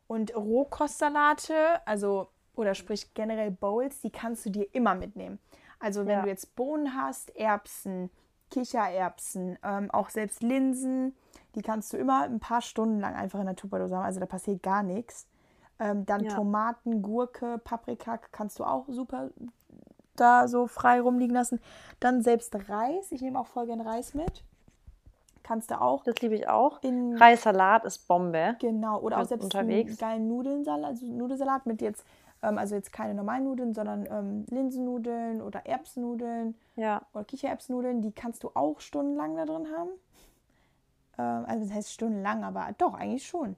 Und Rohkostsalate, also, oder sprich generell Bowls, die kannst du dir immer mitnehmen. Also wenn Ja. du jetzt Bohnen hast, Erbsen, Kichererbsen, ähm, auch selbst Linsen, die kannst du immer ein paar Stunden lang einfach in der Tupperdose haben. Also da passiert gar nichts. Ähm, dann Ja. Tomaten, Gurke, Paprika kannst du auch super da so frei rumliegen lassen. Dann selbst Reis. Ich nehme auch voll gern Reis mit. Kannst du auch Das liebe ich auch. in Reissalat ist Bombe. Genau, oder auch selbst unterwegs. geilen Nudelsalat, also Nudelsalat mit jetzt, ähm, also jetzt keine normalen Nudeln, sondern ähm, Linsennudeln oder Erbsennudeln Ja. oder Kichererbsennudeln, die kannst du auch stundenlang da drin haben. Ähm, also das heißt stundenlang, aber doch, eigentlich schon.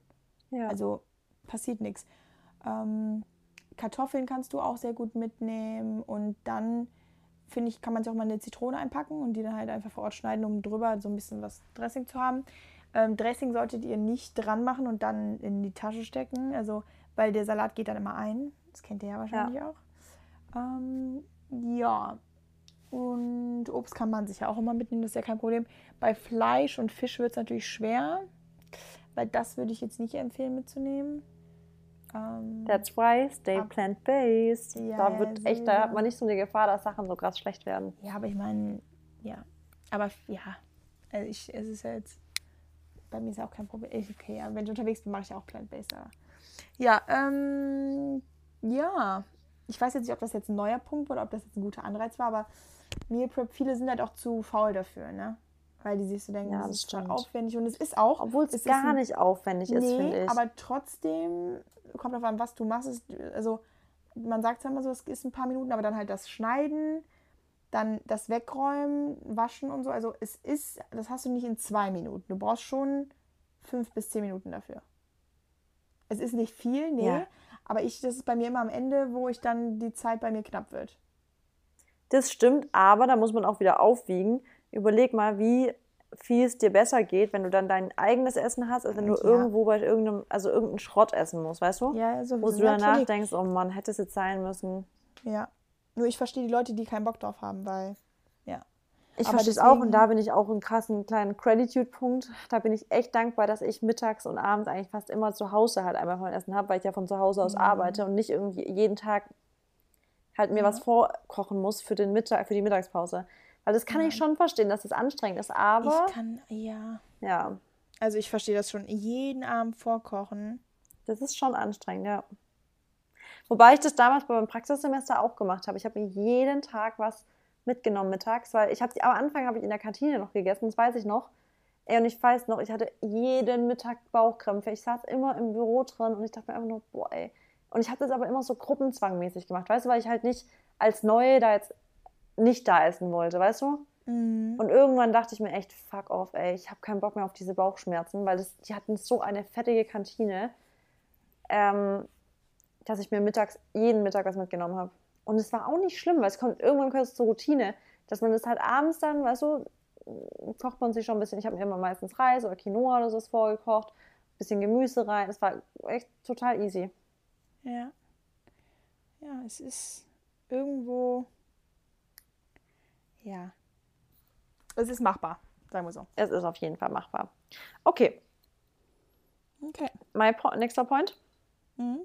Ja. Also passiert nichts. Ähm, Kartoffeln kannst du auch sehr gut mitnehmen und dann finde ich, kann man sich auch mal eine Zitrone einpacken und die dann halt einfach vor Ort schneiden, um drüber so ein bisschen was Dressing zu haben. Ähm, Dressing solltet ihr nicht dran machen und dann in die Tasche stecken, also weil der Salat geht dann immer ein. Das kennt ihr ja wahrscheinlich auch. Ähm, ja. Und Obst kann man sich ja auch immer mitnehmen, das ist ja kein Problem. Bei Fleisch und Fisch wird es natürlich schwer, weil das würde ich jetzt nicht empfehlen mitzunehmen. Ähm, That's why stay plant-based. Ja, da ja, wird echt, da hat man nicht so eine Gefahr, dass Sachen so krass schlecht werden. ja, aber ich meine, ja. Aber ja, also ich, es ist ja jetzt, bei mir ist ja auch kein Problem. Ich, okay, ja, wenn ich unterwegs bin, mache ich ja auch Plant-Based. aber- Ja, ähm, ja. Ich weiß jetzt nicht, ob das jetzt ein neuer Punkt war oder ob das jetzt ein guter Anreiz war, aber Meal Prep, viele sind halt auch zu faul dafür, ne? Weil die sich so denken, Ja, das das ist stimmt. aufwendig und es ist auch. Obwohl es ist gar nicht aufwendig ist, finde Nee, ich. aber trotzdem kommt auf an, was du machst. Ist, also man sagt zwar immer so, es ist ein paar Minuten, aber dann halt das Schneiden, dann das Wegräumen, Waschen und so. Also es ist, das hast du nicht in zwei Minuten. Du brauchst schon fünf bis zehn Minuten dafür. Es ist nicht viel, nee, Ja. aber ich, das ist bei mir immer am Ende, wo ich dann die Zeit bei mir knapp wird. Das stimmt, aber da muss man auch wieder aufwiegen. Überleg mal, wie viel es dir besser geht, wenn du dann dein eigenes Essen hast, als wenn du Ja. irgendwo bei irgendeinem, also irgendeinen Schrott essen musst, weißt du? Ja, Wo sowieso. du danach natürlich. denkst, oh Mann, hätte es jetzt sein müssen. Ja. Nur ich verstehe die Leute, die keinen Bock drauf haben, weil, ja. Ich Aber verstehe es auch und da bin ich auch einen krassen kleinen Gratitude-Punkt. Da bin ich echt dankbar, dass ich mittags und abends eigentlich fast immer zu Hause halt einmal mein Essen habe, weil ich ja von zu Hause aus Mhm. arbeite und nicht irgendwie jeden Tag halt mir Ja. was vorkochen muss für den Mittag, für die Mittagspause. Weil das kann Ja. ich schon verstehen, dass das anstrengend ist, aber ich kann, ja. ja, Also ich verstehe das schon. Jeden Abend vorkochen. das ist schon anstrengend, ja. Wobei ich das damals bei meinem Praxissemester auch gemacht habe. Ich habe mir jeden Tag was mitgenommen mittags, weil ich habe am Anfang habe ich in der Kantine noch gegessen, das weiß ich noch. Ey, und ich weiß noch, ich hatte jeden Mittag Bauchkrämpfe. Ich saß immer im Büro drin und ich dachte mir einfach nur, boah, ey. Und ich habe das aber immer so gruppenzwangmäßig gemacht, weißt du, weil ich halt nicht als Neue da jetzt nicht da essen wollte, weißt du? Mhm. Und irgendwann dachte ich mir echt, fuck off, ey, ich habe keinen Bock mehr auf diese Bauchschmerzen, weil das, die hatten so eine fettige Kantine, ähm, dass ich mir mittags, jeden Mittag was mitgenommen habe. Und es war auch nicht schlimm, weil es kommt irgendwann kurz zur Routine, dass man das halt abends dann, weißt du, kocht man sich schon ein bisschen, ich habe mir immer meistens Reis oder Quinoa oder so vorgekocht, ein bisschen Gemüse rein, es war echt total easy. Ja. Ja, es ist irgendwo. Ja. Es ist machbar, sagen wir so. Es ist auf jeden Fall machbar. Okay, Okay. mein po nächster Point. Mhm.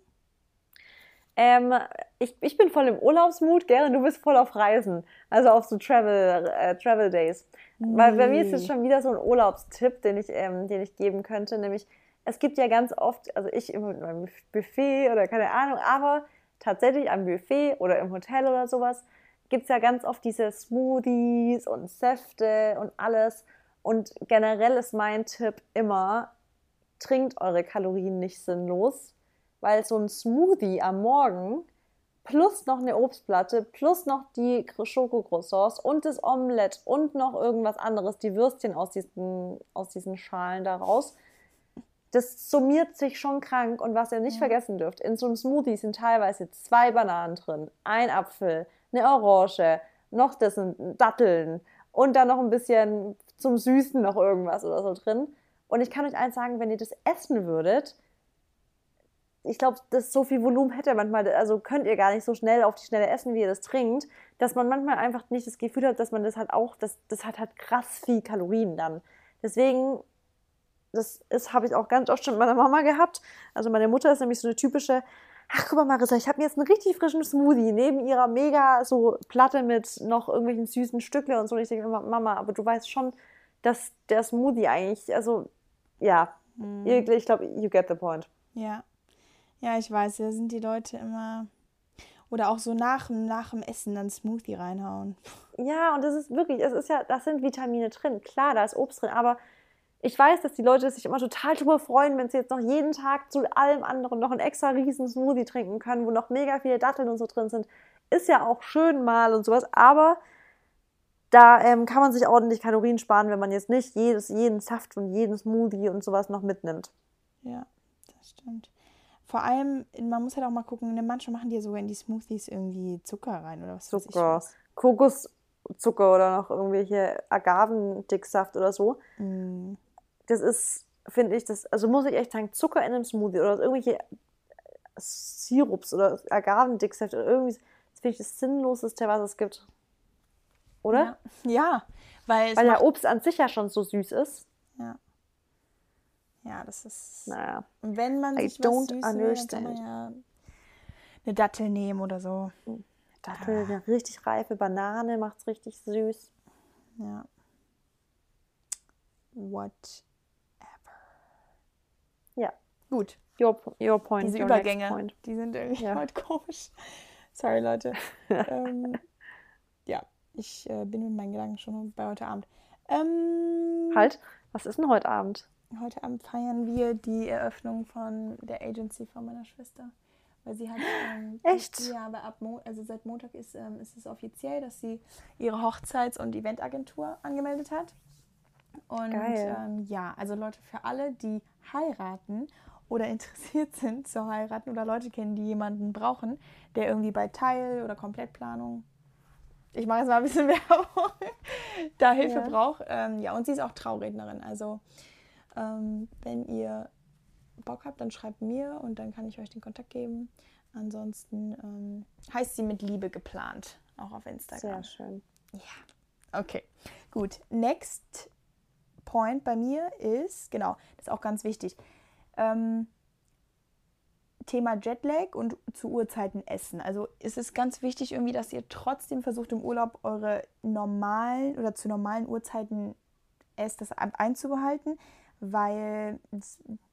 Ähm, ich, ich bin voll im Urlaubsmut, gell? Und du bist voll auf Reisen. Also auf so Travel, äh, Travel Days. Weil bei mir ist es schon wieder so ein Urlaubstipp, den ich, ähm, den ich geben könnte. Nämlich, es gibt ja ganz oft, also ich immer mit meinem Buffet oder keine Ahnung, aber tatsächlich am Buffet oder im Hotel oder sowas gibt es ja ganz oft diese Smoothies und Säfte und alles. Und generell ist mein Tipp immer, trinkt eure Kalorien nicht sinnlos, weil so ein Smoothie am Morgen plus noch eine Obstplatte plus noch die Schokocroissants und das Omelett und noch irgendwas anderes, die Würstchen aus diesen, aus diesen Schalen daraus. Das summiert sich schon krank und was ihr nicht Ja. vergessen dürft, in so einem Smoothie sind teilweise zwei Bananen drin, ein Apfel, eine Orange, noch das Datteln und dann noch ein bisschen zum Süßen noch irgendwas oder so drin. Und ich kann euch eins sagen, wenn ihr das essen würdet, ich glaube, das so viel Volumen hätte manchmal, also könnt ihr gar nicht so schnell auf die Schnelle essen, wie ihr das trinkt, dass man manchmal einfach nicht das Gefühl hat, dass man das halt auch, das, das hat halt krass viel Kalorien dann. Deswegen, das habe ich auch ganz oft schon mit meiner Mama gehabt. Also meine Mutter ist nämlich so eine typische, ach guck mal Marissa, ich habe mir jetzt einen richtig frischen Smoothie neben ihrer mega so Platte mit noch irgendwelchen süßen Stückle und so. Und ich denke immer, Mama, aber du weißt schon, dass der Smoothie eigentlich, also ja, Mhm. ich glaube, you get the point. Ja. Ja, ich weiß, da sind die Leute immer. Oder auch so nach, dem- nach dem Essen dann Smoothie reinhauen. Ja, und das ist wirklich, es ist ja, das sind Vitamine drin. Klar, da ist Obst drin, aber ich weiß, dass die Leute sich immer total drüber freuen, wenn sie jetzt noch jeden Tag zu allem anderen noch einen extra riesen Smoothie trinken können, wo noch mega viele Datteln und so drin sind. Ist ja auch schön mal und sowas, aber da ähm, kann man sich ordentlich Kalorien sparen, wenn man jetzt nicht jedes, jeden Saft und jeden Smoothie und sowas noch mitnimmt. Ja, das stimmt. Vor allem, man muss halt auch mal gucken, ne, manche machen dir sogar in die Smoothies irgendwie Zucker rein oder was weiß ich Zucker. Kokoszucker oder noch irgendwelche Agavendicksaft oder so. Mm, das ist, finde ich, das, also muss ich echt sagen, Zucker in einem Smoothie oder irgendwelche Sirups oder Agavendicksaft oder irgendwie, das finde ich das Sinnloseste, was es gibt. Oder? Ja, ja weil Weil ja Obst an sich ja schon so süß ist. ja. ja, das ist. Naja. Wenn man I sich was don't will, kann man understand. ja eine Dattel nehmen oder so. Dattel, eine richtig reife Banane macht es richtig süß. Ja. Whatever. Ja. Gut. Your, your point. Diese your Übergänge, Point. die sind irgendwie Ja. heute komisch. Sorry, Leute. ähm, ja, ich äh, bin mit meinen Gedanken schon bei heute Abend. Ähm, Halt, was ist denn heute Abend? Heute Abend feiern wir die Eröffnung von der Agency von meiner Schwester. Weil sie hat. Ähm, Echt? Ja, aber ab Mo also seit Montag ist, ähm, ist es offiziell, dass sie ihre Hochzeits- und Eventagentur angemeldet hat. Und ähm, ja, also Leute, für alle, die heiraten oder interessiert sind zu heiraten oder Leute kennen, die jemanden brauchen, der irgendwie bei Teil- oder Komplettplanung, ich mache jetzt mal ein bisschen Werbung, da Hilfe ja. braucht. Ähm, ja, und sie ist auch Traurednerin. Also ähm, wenn ihr Bock habt, dann schreibt mir und dann kann ich euch den Kontakt geben. Ansonsten ähm, heißt sie mit Liebe geplant, auch auf Instagram. Sehr schön. Ja, okay, gut. Next Point bei mir ist, genau, das ist auch ganz wichtig. Ähm, Thema Jetlag und zu Uhrzeiten essen. Also ist es ganz wichtig irgendwie, dass ihr trotzdem versucht im Urlaub eure normalen oder zu normalen Uhrzeiten esst, das einzubehalten, weil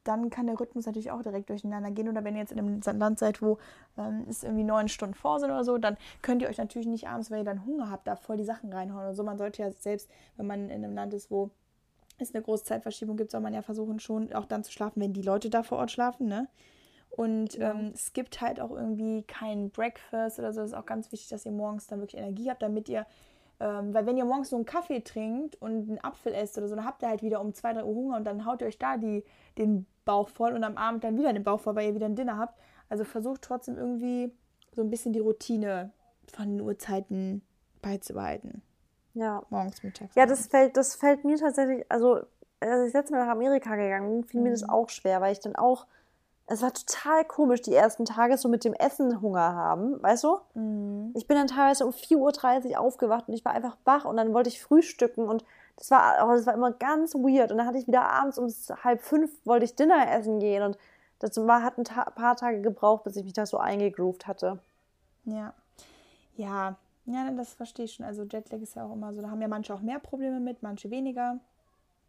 dann kann der Rhythmus natürlich auch direkt durcheinander gehen. Oder wenn ihr jetzt in einem Land seid, wo ähm, es irgendwie neun Stunden vor sind oder so, dann könnt ihr euch natürlich nicht abends, weil ihr dann Hunger habt, da voll die Sachen reinhauen oder so. Man sollte ja selbst, wenn man in einem Land ist, wo es eine große Zeitverschiebung gibt, soll man ja versuchen, schon auch dann zu schlafen, wenn die Leute da vor Ort schlafen, ne? Und ja. ähm, es gibt halt auch irgendwie kein Breakfast oder so. Es ist auch ganz wichtig, dass ihr morgens dann wirklich Energie habt, damit ihr ähm, weil wenn ihr morgens so einen Kaffee trinkt und einen Apfel esst oder so, dann habt ihr halt wieder um 2, 3 Uhr Hunger und dann haut ihr euch da die, den Bauch voll und am Abend dann wieder den Bauch voll, weil ihr wieder ein Dinner habt. Also versucht trotzdem irgendwie so ein bisschen die Routine von den Uhrzeiten beizubehalten. Ja. Morgens, mittags. Ja, das fällt, das fällt mir tatsächlich, also als ich letztes Mal nach Amerika gegangen bin, fiel mhm. mir das mhm. auch schwer, weil ich dann auch es war total komisch, die ersten Tage so mit dem Essen Hunger haben, weißt du? Mhm. Ich bin dann teilweise um 4.30 Uhr aufgewacht und ich war einfach wach und dann wollte ich frühstücken und das war, oh, das war immer ganz weird. Und dann hatte ich wieder abends um halb fünf wollte ich Dinner essen gehen und das war, hat ein ta paar Tage gebraucht, bis ich mich da so eingegroovt hatte. Ja. Ja, ja, das verstehe ich schon. Also Jetlag ist ja auch immer so, da haben ja manche auch mehr Probleme mit, manche weniger.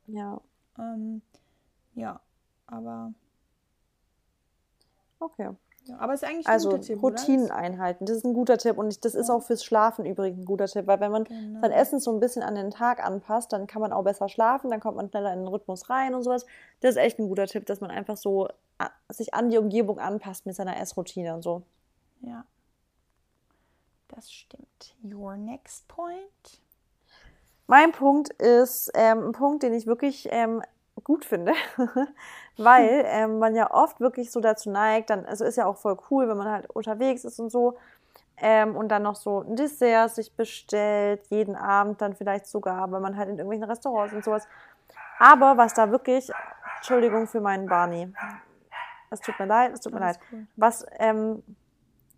Ja. Ähm, ja, aber Okay. Ja, aber es ist eigentlich ein also, guter Tipp. Routinen oder? einhalten, das ist ein guter Tipp. Und das ist ja. auch fürs Schlafen übrigens ein guter Tipp, weil wenn man genau. sein Essen so ein bisschen an den Tag anpasst, dann kann man auch besser schlafen, dann kommt man schneller in den Rhythmus rein und sowas. Das ist echt ein guter Tipp, dass man einfach so sich an die Umgebung anpasst mit seiner Essroutine und so. Ja. Das stimmt. Your next point? Mein Punkt ist ähm, ein Punkt, den ich wirklich ähm, gut finde, weil ähm, man ja oft wirklich so dazu neigt, dann, also ist ja auch voll cool, wenn man halt unterwegs ist und so ähm, und dann noch so ein Dessert sich bestellt, jeden Abend dann vielleicht sogar, weil man halt in irgendwelchen Restaurants und sowas. Aber was da wirklich, Entschuldigung für meinen Barney, es tut mir leid, es tut mir leid, cool. was, ähm,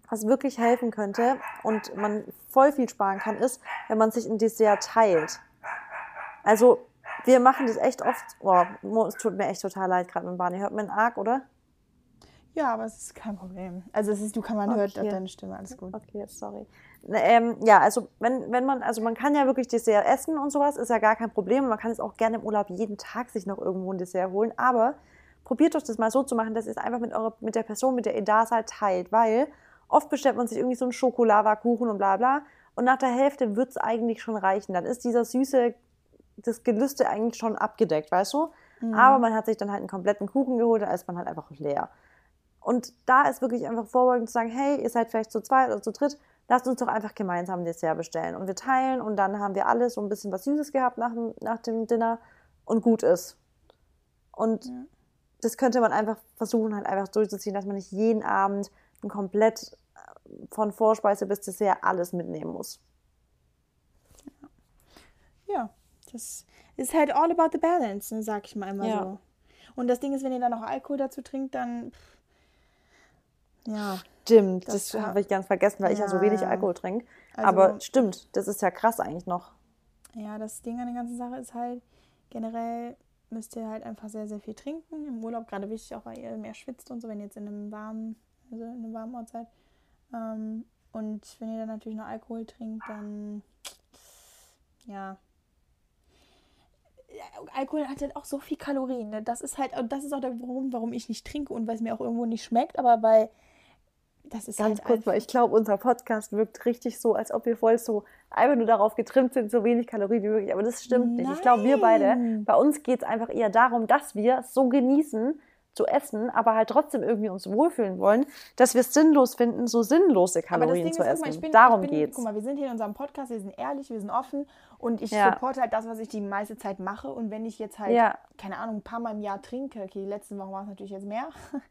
was wirklich helfen könnte und man voll viel sparen kann, ist, wenn man sich ein Dessert teilt. Also wir machen das echt oft. Boah, es tut mir echt total leid gerade mit Barney. Hört man arg, oder? Ja, aber es ist kein Problem. Also es ist, du kann man okay. hört deine Stimme, alles gut. Okay, sorry. Ähm, ja, also wenn, wenn man, also man kann ja wirklich Dessert essen und sowas, ist ja gar kein Problem. Man kann es auch gerne im Urlaub jeden Tag sich noch irgendwo ein Dessert holen. Aber probiert doch das mal so zu machen, dass ihr es einfach mit, eure, mit der Person, mit der ihr da seid, teilt. Weil oft bestellt man sich irgendwie so einen Schokolava-Kuchen und bla bla. Und nach der Hälfte wird es eigentlich schon reichen. Dann ist dieser süße das Gelüste eigentlich schon abgedeckt, weißt du? Mhm. Aber man hat sich dann halt einen kompletten Kuchen geholt, da ist man halt einfach leer. Und da ist wirklich einfach vorbeugend zu sagen, hey, ihr seid vielleicht zu zweit oder zu dritt, lasst uns doch einfach gemeinsam ein Dessert bestellen. Und wir teilen und dann haben wir alle so ein bisschen was Süßes gehabt nach dem, nach dem Dinner und gut ist. Und ja. das könnte man einfach versuchen, halt einfach durchzuziehen, dass man nicht jeden Abend komplett äh, von Vorspeise bis Dessert alles mitnehmen muss. Ja, ja das ist halt all about the balance, ne, sag ich mal immer ja. so. Und das Ding ist, wenn ihr dann noch Alkohol dazu trinkt, dann. Ja. Stimmt, das, das habe ich ganz vergessen, weil ja. ich ja so wenig Alkohol trinke. Also, Aber stimmt, das ist ja krass eigentlich noch. Ja, das Ding an der ganzen Sache ist halt, generell müsst ihr halt einfach sehr, sehr viel trinken. Im Urlaub gerade wichtig, auch weil ihr mehr schwitzt und so, wenn ihr jetzt in einem warmen, also in einem warmen Ort seid. Ähm, und wenn ihr dann natürlich noch Alkohol trinkt, dann ja, Alkohol hat halt auch so viel Kalorien. Ne? Das ist halt, und das ist auch der Grund, warum ich nicht trinke und weil es mir auch irgendwo nicht schmeckt, aber weil das ist Ganz halt kurz, weil ich glaube, unser Podcast wirkt richtig so, als ob wir voll so einfach nur darauf getrimmt sind, so wenig Kalorien wie möglich. Aber das stimmt Nein. nicht. Ich glaube, wir beide, bei uns geht es einfach eher darum, dass wir so genießen, zu essen, aber halt trotzdem irgendwie uns wohlfühlen wollen, dass wir es sinnlos finden, so sinnlose Kalorien zu essen. Mal, bin, Darum bin, geht's. Guck mal, wir sind hier in unserem Podcast, wir sind ehrlich, wir sind offen Und ich Ja. supporte halt das, was ich die meiste Zeit mache. Und wenn ich jetzt halt, Ja. keine Ahnung, ein paar Mal im Jahr trinke, okay, die letzten Wochen war es natürlich jetzt mehr,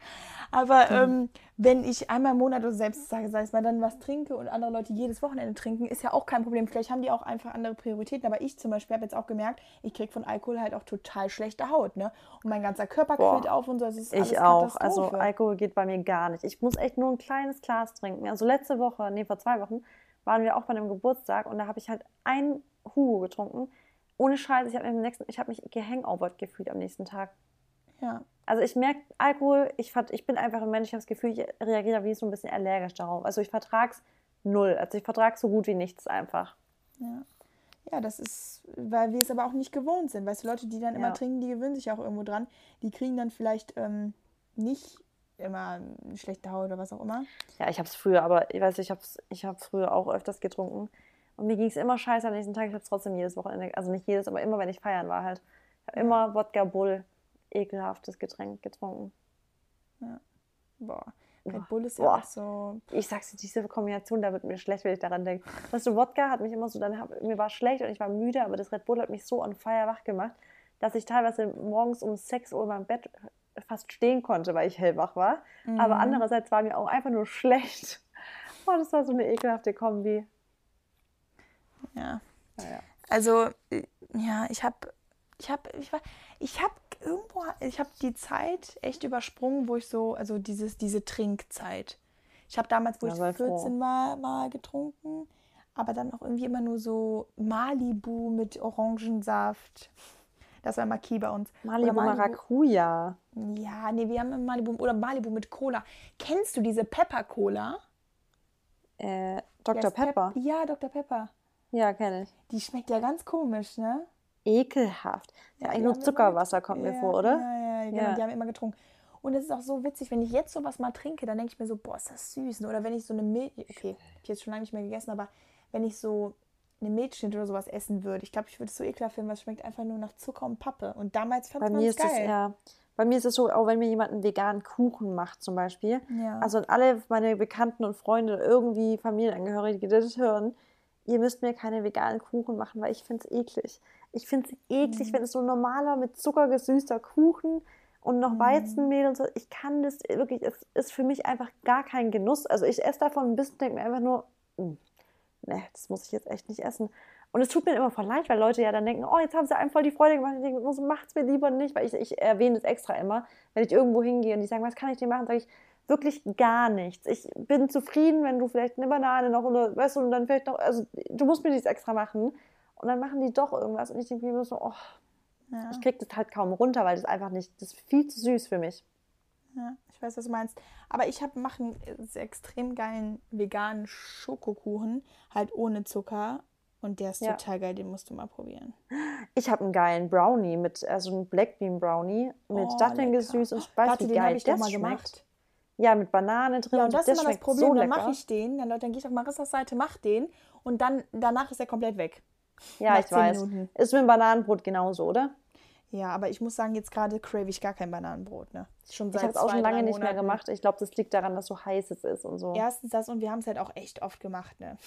aber ähm, wenn ich einmal im Monat oder selbst sage, sei es mal dann was trinke und andere Leute jedes Wochenende trinken, ist ja auch kein Problem. Vielleicht haben die auch einfach andere Prioritäten. Aber ich zum Beispiel habe jetzt auch gemerkt, ich kriege von Alkohol halt auch total schlechte Haut, ne? Und mein ganzer Körper Boah. quillt auf und so. Das ist alles Ich auch. Also. Alkohol geht bei mir gar nicht. Ich muss echt nur ein kleines Glas trinken. Also letzte Woche, nee, vor zwei Wochen, waren wir auch bei einem Geburtstag und da habe ich halt ein Hugo getrunken. Ohne Scheiß, ich habe mich, am nächsten- ich hab mich gehangovert gefühlt am nächsten Tag. ja. Also ich merke, Alkohol, ich, ich bin einfach ein Mensch, ich habe das Gefühl, ich reagiere wie so ein bisschen allergisch darauf. Also ich vertrag's null. Also ich vertrage so gut wie nichts einfach. Ja. Ja, das ist, weil wir es aber auch nicht gewohnt sind. Weißt du, Leute, die dann immer Ja. trinken, die gewöhnen sich auch irgendwo dran. Die kriegen dann vielleicht ähm, nicht immer eine schlechte Haut oder was auch immer. Ja, ich habe es früher, aber ich weiß, ich habe ich hab früher auch öfters getrunken. Und mir ging es immer scheiße am nächsten Tag. Ich habe es trotzdem jedes Wochenende, also nicht jedes, aber immer, wenn ich feiern war halt. Ich habe immer Wodka Bull, ekelhaftes Getränk getrunken. Boah. Boah. Red Bull ist ja Boah. auch so. Ich sag's dir, diese Kombination, da wird mir schlecht, wenn ich daran denke. Weißt du, Wodka hat mich immer so, dann hab, mir war schlecht und ich war müde, aber das Red Bull hat mich so on fire wach gemacht, dass ich teilweise morgens um 6 Uhr in meinem Bett fast stehen konnte, weil ich hellwach war. Aber Mhm. andererseits war mir auch einfach nur schlecht. Oh, das war so eine ekelhafte Kombi. Ja. Naja. Also, äh, ja, ich habe, ich habe, ich war, ich habe irgendwo, ich habe die Zeit echt übersprungen, wo ich so, also dieses, diese Trinkzeit. Ich habe damals, wo Ja, ich sei froh. 14 war, mal getrunken, aber dann auch irgendwie immer nur so Malibu mit Orangensaft. Das war Key bei uns. Malibu Oder Maracuja. Ja, nee, wir haben Malibu oder Malibu mit Cola. Kennst du diese Pepper Cola? Äh, Dr. heißt Pep- Pepper. Ja, Dr. Pepper. Ja, kenne ich. Die schmeckt ja ganz komisch, ne? Ekelhaft. Ja, eigentlich nur Zuckerwasser kommt mir ja, vor, oder? Ja, ja, genau, Ja. die haben immer getrunken. Und es ist auch so witzig, wenn ich jetzt sowas mal trinke, dann denke ich mir so, boah, ist das süß. Oder wenn ich so eine Milch, okay, hab ich jetzt schon lange nicht mehr gegessen, aber wenn ich so eine Milchschnitt oder sowas essen würde, ich glaube, ich würde es so ekelhaft finden, weil es schmeckt einfach nur nach Zucker und Pappe. Und damals fand man mir es ist das geil. ja. Bei mir ist es so, auch wenn mir jemand einen veganen Kuchen macht, zum Beispiel. Ja. Also und alle meine Bekannten und Freunde, irgendwie Familienangehörige, die das hören, ihr müsst mir keine veganen Kuchen machen, weil ich finde es eklig. Ich finde es eklig, Mhm. wenn es so ein normaler mit Zucker gesüßter Kuchen und noch Mhm. Weizenmehl und so. Ich kann das wirklich, es ist für mich einfach gar kein Genuss. Also ich esse davon ein bisschen, denke mir einfach nur, "Mm, ne, das muss ich jetzt echt nicht essen. Und es tut mir immer voll leid, weil Leute ja dann denken, oh, jetzt haben sie einem voll die Freude gemacht. Ich denke, so macht's mir lieber nicht, weil ich, ich erwähne es extra immer, wenn ich irgendwo hingehe und die sagen, was kann ich dir machen, sage ich, wirklich gar nichts. Ich bin zufrieden, wenn du vielleicht eine Banane noch oder weißt du, und dann vielleicht noch, also du musst mir nichts extra machen. Und dann machen die doch irgendwas und ich denke mir so, oh, ja. ich krieg das halt kaum runter, weil das einfach nicht, das ist viel zu süß für mich. Ja, ich weiß, was du meinst. Aber ich habe einen extrem geilen veganen Schokokuchen, halt ohne Zucker. Und der ist Ja. total geil, den musst du mal probieren. Ich habe einen geilen Brownie mit, also einen Black Bean Brownie mit Oh, Datteln gesüßt und Speis, Warte, wie den habe ich doch mal schmeckt. gemacht. Ja, mit Banane drin Ja, und das ist immer das Problem. so dann mache ich den, dann, dann gehe ich auf Marissas Seite, mach den und dann danach ist er komplett weg. Ja, nach ich weiß. Minuten. Ist mit dem Bananenbrot genauso, oder? Ja, aber ich muss sagen, jetzt gerade crave ich gar kein Bananenbrot. Ne? Schon Ich seit habe es auch schon lange nicht mehr gemacht. Ich glaube, das liegt daran, dass so heiß es ist und so. Erstens das und wir haben es halt auch echt oft gemacht. Ne?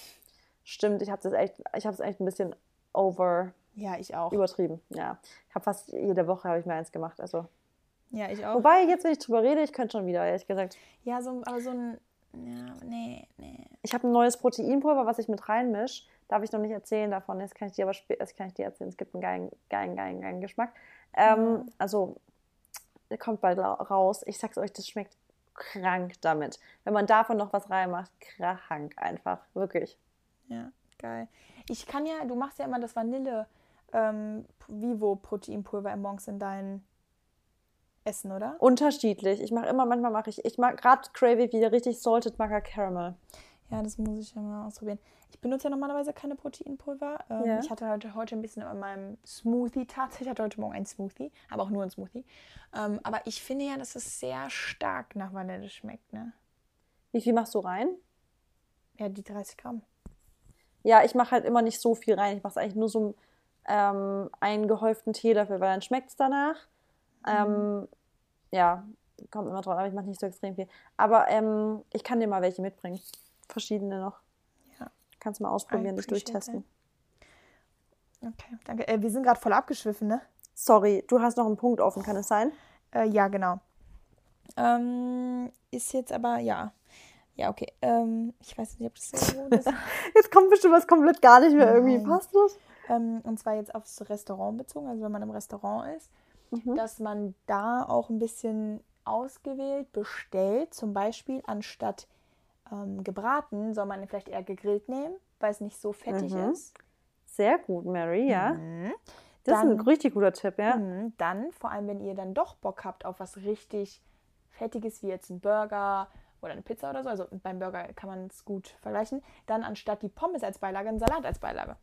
Stimmt, ich habe das echt, ich habe es echt ein bisschen over Ja, ich auch. übertrieben. Ja, ich habe fast jede Woche habe ich mir eins gemacht. Also Ja, ich auch. wobei jetzt, wenn ich drüber rede, ich könnte schon wieder ehrlich gesagt. Ja, so, aber so ein. Ja, nee, nee. Ich habe ein neues Proteinpulver, was ich mit reinmische. Darf ich noch nicht erzählen davon. Das kann ich dir aber das kann ich dir erzählen. Es gibt einen geilen, geilen, geilen, geilen Geschmack. Ähm, Also, der kommt bald raus. Ich sag's euch, das schmeckt krank damit. Wenn man davon noch was reinmacht, krank einfach. Wirklich. Ja, geil. Ich kann ja, du machst ja immer das Vanille ähm, Vivo Proteinpulver im morgens in dein Essen, oder? Unterschiedlich. Ich mache immer, manchmal mache ich, ich mag gerade ich wieder richtig salted Maca Caramel. Ja, das muss ich ja mal ausprobieren. Ich benutze ja normalerweise keine Proteinpulver. Ähm, Ja. Ich hatte heute, heute ein bisschen in meinem Smoothie tatsächlich. Ich hatte heute Morgen einen Smoothie, aber auch nur einen Smoothie. Ähm, aber ich finde ja, dass es sehr stark nach Vanille schmeckt, ne? Wie viel machst du rein? Ja, die 30 Gramm. Ja, ich mache halt immer nicht so viel rein. Ich mache es eigentlich nur so ähm, einen gehäuften Teelöffel, weil dann schmeckt es danach. Ähm, ja, kommt immer drauf, aber ich mache nicht so extrem viel. Aber ähm, ich kann dir mal welche mitbringen. Verschiedene noch. Ja. Kannst du mal ausprobieren, dich durchtesten. Okay, danke. Äh, wir sind gerade voll abgeschwiffen, ne? Sorry, du hast noch einen Punkt offen, kann es sein? Äh, ja, genau. Ähm, ist jetzt aber, ja. Ja, okay. Ähm, ich weiß nicht, ob das so ist. Jetzt kommt bestimmt was komplett gar nicht mehr irgendwie. Nein. Passt das? ähm, und zwar jetzt aufs Restaurant bezogen, also wenn man im Restaurant ist, Mhm. dass man da auch ein bisschen ausgewählt bestellt. Zum Beispiel anstatt ähm, gebraten soll man vielleicht eher gegrillt nehmen, weil es nicht so fettig Mhm. ist. Sehr gut, Mary, ja. Mhm. Das ist ein Dann- richtig guter Tipp, ja. Mhm. Dann, vor allem wenn ihr dann doch Bock habt auf was richtig Fettiges, wie jetzt ein Burger oder eine Pizza oder so, also beim Burger kann man es gut vergleichen, dann anstatt die Pommes als Beilage, einen Salat als Beilage.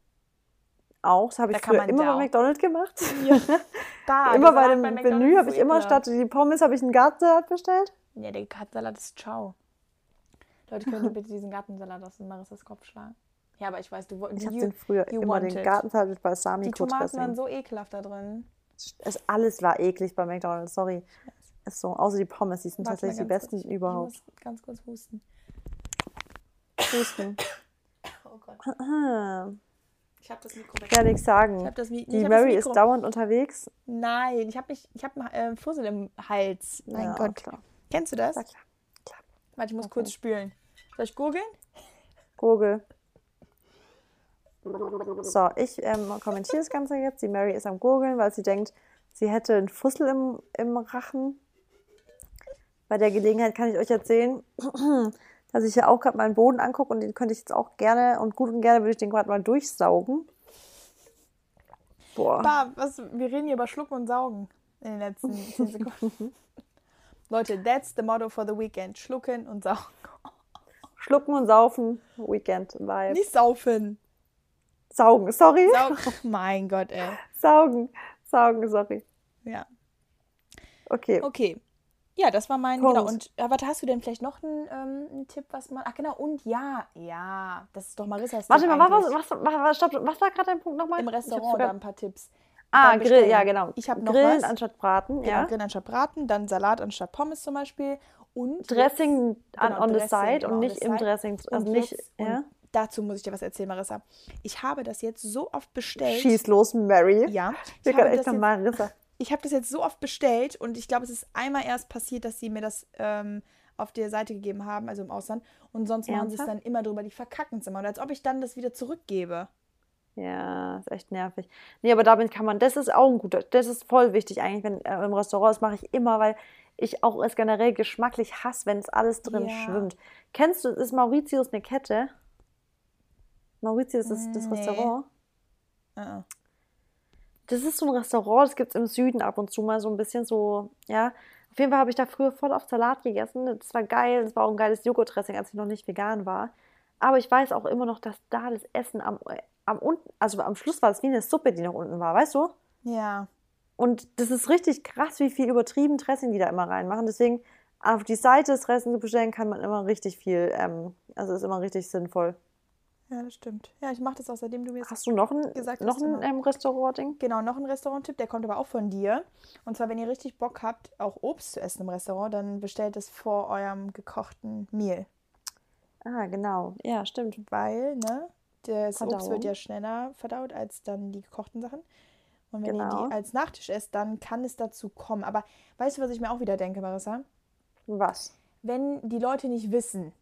Auch, das habe Da ich kann früher man immer bei McDonald's gemacht. Da, immer bei dem McDonald's Menü habe ich immer statt die Pommes habe ich einen Gartensalat bestellt. Ja, der Gartensalat ist ciao. Leute, könnt ihr bitte diesen Gartensalat aus Marissas Kopf schlagen? Ja, aber ich weiß, du wolltest. Ich habe den früher immer want den. Gartensalat mit Die Balsamico Tomaten waren so ekelhaft da drin. Es, alles war eklig bei McDonald's, sorry. Ist so, außer die Pommes, die sind Warte tatsächlich die besten kurz. Ich überhaupt. muss ganz kurz husten. Husten. Oh Gott. Ich habe das Mikro weg. Kann nichts Ich sagen. hab das, Mi- Die ich hab Mary ist dauernd unterwegs. Nein, ich habe ich habe äh, Fussel im Hals. Mein Ja, Gott. klar. Kennst du das? Na klar. Warte, ich muss Okay. kurz spülen. Soll ich gurgeln? Gurgel. So, ich ähm, kommentiere das Ganze jetzt. Die Mary ist am Gurgeln, weil sie denkt, sie hätte einen Fussel im, im Rachen. Bei der Gelegenheit kann ich euch erzählen, dass ich ja auch gerade meinen Boden angucke und den könnte ich jetzt auch gerne und gut und gerne würde ich den gerade mal durchsaugen. Boah. Bah, was, wir reden hier über Schlucken und Saugen in den letzten 10 Sekunden. Leute, that's the motto for the weekend. Schlucken und saugen. Schlucken und saufen, Weekend-Vibe. Nicht saufen. Saugen, sorry. Saugen. mein Gott, ey. Saugen, saugen, sorry. Ja. Okay. Okay. Ja, das war mein. Punkt. Genau. Und äh, warte, hast du denn vielleicht noch einen, ähm, einen Tipp, was man. Ach, genau. Und ja, ja. Das ist doch Marissas Warte Tipp mal, was, was, was, was, stopp, was war gerade dein Punkt nochmal? Im Restaurant sogar- da ein paar Tipps. Ah, Grill, ja, genau. Ich hab noch Grillen was. anstatt Braten, Genau, ja. Grillen anstatt Braten, dann Salat anstatt Pommes zum Beispiel. Und Dressing an, Genau, on the Dressing, side genau, und nicht the im side. Dressing, Und also nicht, jetzt, ja. und dazu muss ich dir was erzählen, Marissa. Ich habe das jetzt so oft bestellt. Schieß los, Mary. Ja. Ich Ich habe, echt jetzt, Marissa. Ich habe das jetzt so oft bestellt und ich glaube, es ist einmal erst passiert, dass sie mir das ähm, auf der Seite gegeben haben, also im Ausland. Und sonst machen sie es Ernsthaft? dann immer drüber, die verkacken es immer. Und als ob ich dann das wieder zurückgebe. Ja, ist echt nervig. Nee, aber damit kann man, das ist auch ein guter, das ist voll wichtig eigentlich, wenn äh, im Restaurant, das mache ich immer, weil ich auch es generell geschmacklich hasse, wenn es alles drin Ja. schwimmt. Kennst du, ist Mauritius eine Kette? Mauritius ist das Nee. Restaurant? Uh Das ist so ein Restaurant, das gibt es im Süden ab und zu mal so ein bisschen so, ja. Auf jeden Fall habe ich da früher voll oft Salat gegessen. Das war geil, das war auch ein geiles Joghurtdressing, als ich noch nicht vegan war. Aber ich weiß auch immer noch, dass da das Essen am, äh, am unten, also am Schluss war es wie eine Suppe, die noch unten war, weißt du? Ja. Und das ist richtig krass, wie viel übertrieben Dressing die da immer reinmachen. Deswegen auf die Seite des Dressing zu bestellen, kann man immer richtig viel, ähm, also ist immer richtig sinnvoll. Ja, das stimmt. Ja, ich mache das auch, seitdem du mir Hast du noch ein, Gesagt noch hast, ein ähm, Restaurant-Ding? Genau, noch ein Restaurant-Tipp, der kommt aber auch von dir. Und zwar, wenn ihr richtig Bock habt, auch Obst zu essen im Restaurant, dann bestellt es vor eurem gekochten Meal. Ah, genau. Ja, stimmt. Weil, ne, das Obst Verdauung. wird ja schneller verdaut als dann die gekochten Sachen. Und wenn ihr Genau. die als Nachtisch esst, dann kann es dazu kommen. Aber weißt du, was ich mir auch wieder denke, Marissa? Was? Wenn die Leute nicht wissen,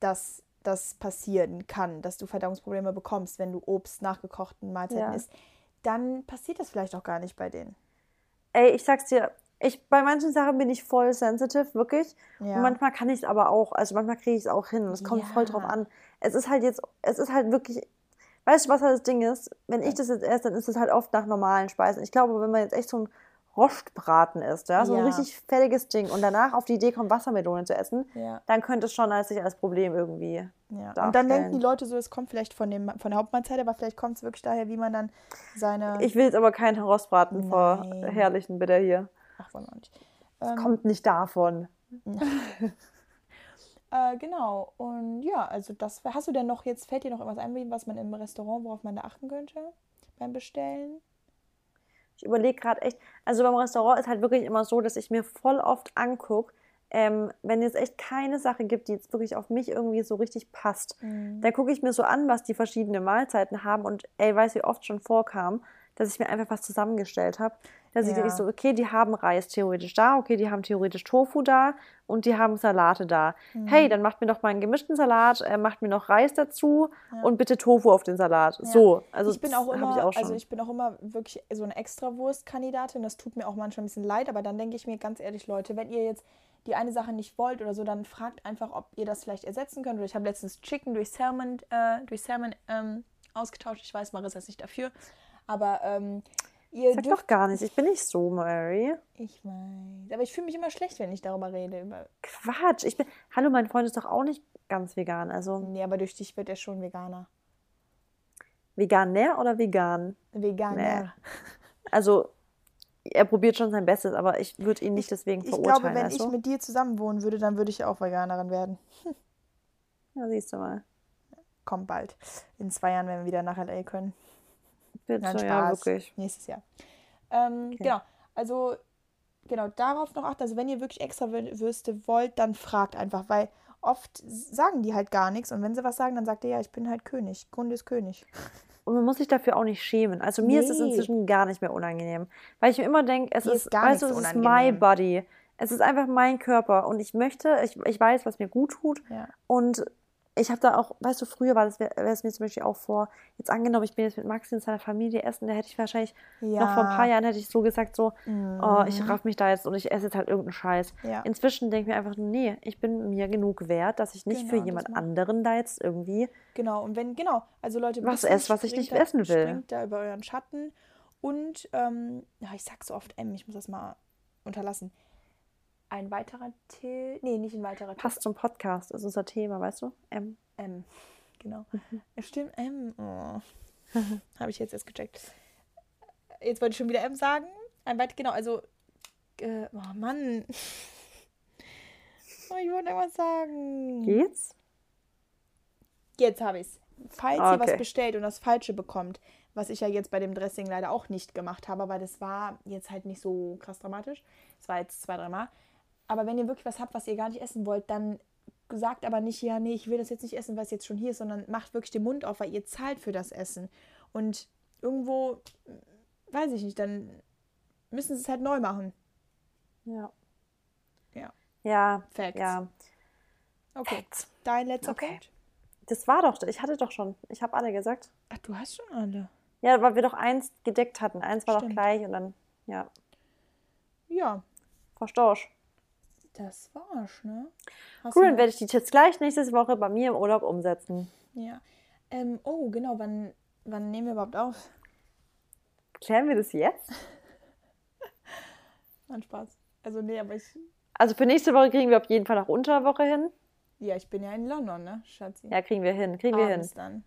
dass das passieren kann, dass du Verdauungsprobleme bekommst, wenn du Obst nach gekochten Mahlzeiten Ja. isst, dann passiert das vielleicht auch gar nicht bei denen. Ey, ich sag's dir, ich, bei manchen Sachen bin ich voll sensitive, wirklich. Ja. Und manchmal kann ich es aber auch. Also manchmal kriege ich es auch hin. Und es kommt voll drauf Ja. an. Es ist halt jetzt, es ist halt wirklich. Weißt du, was halt das Ding ist? Wenn ich das jetzt esse, dann ist es halt oft nach normalen Speisen. Ich glaube, wenn man jetzt echt so ein Rostbraten isst, ja, so ein Ja. richtig fettiges Ding und danach auf die Idee kommt, Wassermelone zu essen, Ja. dann könnte es schon als sich als Problem irgendwie. Ja. Und darstellen. dann denken die Leute so, es kommt vielleicht von, dem, von der Hauptmahlzeit, aber vielleicht kommt es wirklich daher, wie man dann seine. Ich will jetzt aber keinen Rostbraten vor Nein. herrlichen bitte hier. Ach, wollen wir nicht. Es Ähm, kommt nicht davon. Äh, genau. Und ja, also das. Hast du denn noch jetzt, fällt dir noch irgendwas ein, was man im Restaurant, worauf man da achten könnte beim Bestellen? Ich überlege gerade echt, also beim Restaurant ist halt wirklich immer so, dass ich mir voll oft angucke, ähm, wenn es echt keine Sache gibt, die jetzt wirklich auf mich irgendwie so richtig passt, Mhm. dann gucke ich mir so an, was die verschiedenen Mahlzeiten haben und ey, weiß wie oft schon vorkam, dass ich mir einfach was zusammengestellt habe. Dass ich Ja. wirklich so, okay, die haben Reis theoretisch da, okay, die haben theoretisch Tofu da und die haben Salate da. Mhm. Hey, dann macht mir doch mal einen gemischten Salat, äh, macht mir noch Reis dazu und bitte Tofu auf den Salat. So, also ich bin auch immer, ich auch also ich bin auch immer wirklich so eine Extrawurst-Kandidatin. Das tut mir auch manchmal ein bisschen leid, aber dann denke ich mir ganz ehrlich, Leute, wenn ihr jetzt die eine Sache nicht wollt oder so, dann fragt einfach, ob ihr das vielleicht ersetzen könnt. Oder ich habe letztens Chicken durch Salmon, äh, durch Salmon ähm, ausgetauscht. Ich weiß, Marissa ist nicht dafür, aber ähm, ihr Sag doch gar nicht, ich bin nicht so, Mary. Ich weiß, aber ich fühle mich immer schlecht, wenn ich darüber rede. Über, Quatsch, ich bin. Hallo, mein Freund ist doch auch nicht ganz vegan. Also nee, aber durch dich wird er schon Veganer. veganer oder vegan? Veganer. Also er probiert schon sein Bestes, aber ich würde ihn nicht deswegen Ich verurteilen. glaube, wenn weißt ich mit dir zusammen wohnen würde, dann würde ich auch Veganerin werden. Ja, siehst du mal. Kommt bald. In zwei Jahren, wenn wir wieder nach LA können. Bitte, Nein, ja, Spaß. wirklich. Nächstes Jahr. Ähm, Okay. Genau. Also, genau, darauf noch achten. Also, wenn ihr wirklich extra Wür- Würste wollt, dann fragt einfach, weil oft sagen die halt gar nichts. Und wenn sie was sagen, dann sagt ihr, ja, ich bin halt König. Kunde ist König. Und man muss sich dafür auch nicht schämen. Also mir ist es Nee. inzwischen gar nicht mehr unangenehm. Weil ich mir immer denke, es Mir ist, ist gar weißt du, es ist my body. Es ist einfach mein Körper. Und ich möchte, ich, ich weiß, was mir gut tut. Ja. Und ich habe da auch, weißt du, früher war das wäre es mir zum Beispiel auch vor, jetzt angenommen, ich bin jetzt mit Maxi und seiner Familie essen, da hätte ich wahrscheinlich noch vor ein paar Jahren hätte ich so gesagt, so, oh, ich raff mich da jetzt und ich esse jetzt halt irgendeinen Scheiß. Mhm. Ja. Inzwischen denke ich mir einfach, nee, ich bin mir genug wert, dass ich nicht Genau, für jemand anderen da jetzt irgendwie Genau, und wenn, genau, also Leute, Was esst, was ich nicht da, essen will. Springt da über euren Schatten. Und, ähm, ja, ich sag so oft M, ich muss das mal unterlassen. Ein weiterer Tipp, nee, nicht ein weiterer Tipp. passt zum Podcast, ist unser Thema, weißt du? Ähm, M, genau. Ja, Stimmt, M. Oh. Habe ich jetzt erst gecheckt. Jetzt wollte ich schon wieder M sagen. Ein weit, genau, also, äh, oh Mann. Oh, ich wollte irgendwas sagen. geht's? Jetzt habe ich es. Falls ihr was Okay. bestellt und das Falsche bekommt, was ich ja jetzt bei dem Dressing leider auch nicht gemacht habe, weil das war jetzt halt nicht so krass dramatisch. Es war jetzt zwei, dreimal. Aber wenn ihr wirklich was habt, was ihr gar nicht essen wollt, dann sagt aber nicht, ja, nee, ich will das jetzt nicht essen, weil es jetzt schon hier ist, sondern macht wirklich den Mund auf, weil ihr zahlt für das Essen. Und irgendwo, weiß ich nicht, dann müssen sie es halt neu machen. Ja. Ja. Ja, Facts. ja. Okay. Facts. Dein letzter Okay. Punkt? Das war doch, ich hatte doch schon, ich habe alle gesagt. Ach, du hast schon alle. Ja, weil wir doch eins gedeckt hatten. Eins war doch Stimmt. gleich und dann, ja, Ja, verstehst das war's, ne? Hast. Cool, dann werde ich die Tipps gleich nächste Woche bei mir im Urlaub umsetzen. Ja. Ähm, oh, genau, wann, wann nehmen wir überhaupt auf? Klären wir das jetzt? Mann, Spaß. Also, nee, aber ich. Also für nächste Woche kriegen wir auf jeden Fall noch Unterwoche hin. Ja, ich bin ja in London, ne, Schatzi? Ja, kriegen wir hin, kriegen wir hin. Abends dann.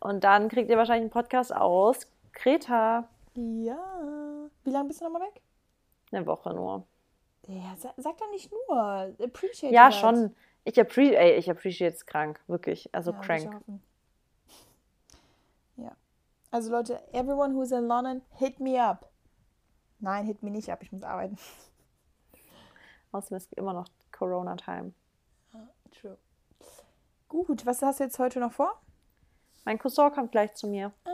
Und dann kriegt ihr wahrscheinlich einen Podcast aus Kreta. Ja. Wie lange bist du nochmal weg? Eine Woche nur. Ja, sag, doch nicht nur. Appreciate Ja, that. schon. Ich appreciate, ey, ich appreciate es krank, wirklich. Also Ja, crank. Ja. Also Leute, everyone who's in London, hit me up. Nein, hit me nicht ab, ich muss arbeiten. Außerdem ist immer noch Corona-Time. True. Gut, was hast du jetzt heute noch vor? Mein Cousin kommt gleich zu mir. Ah,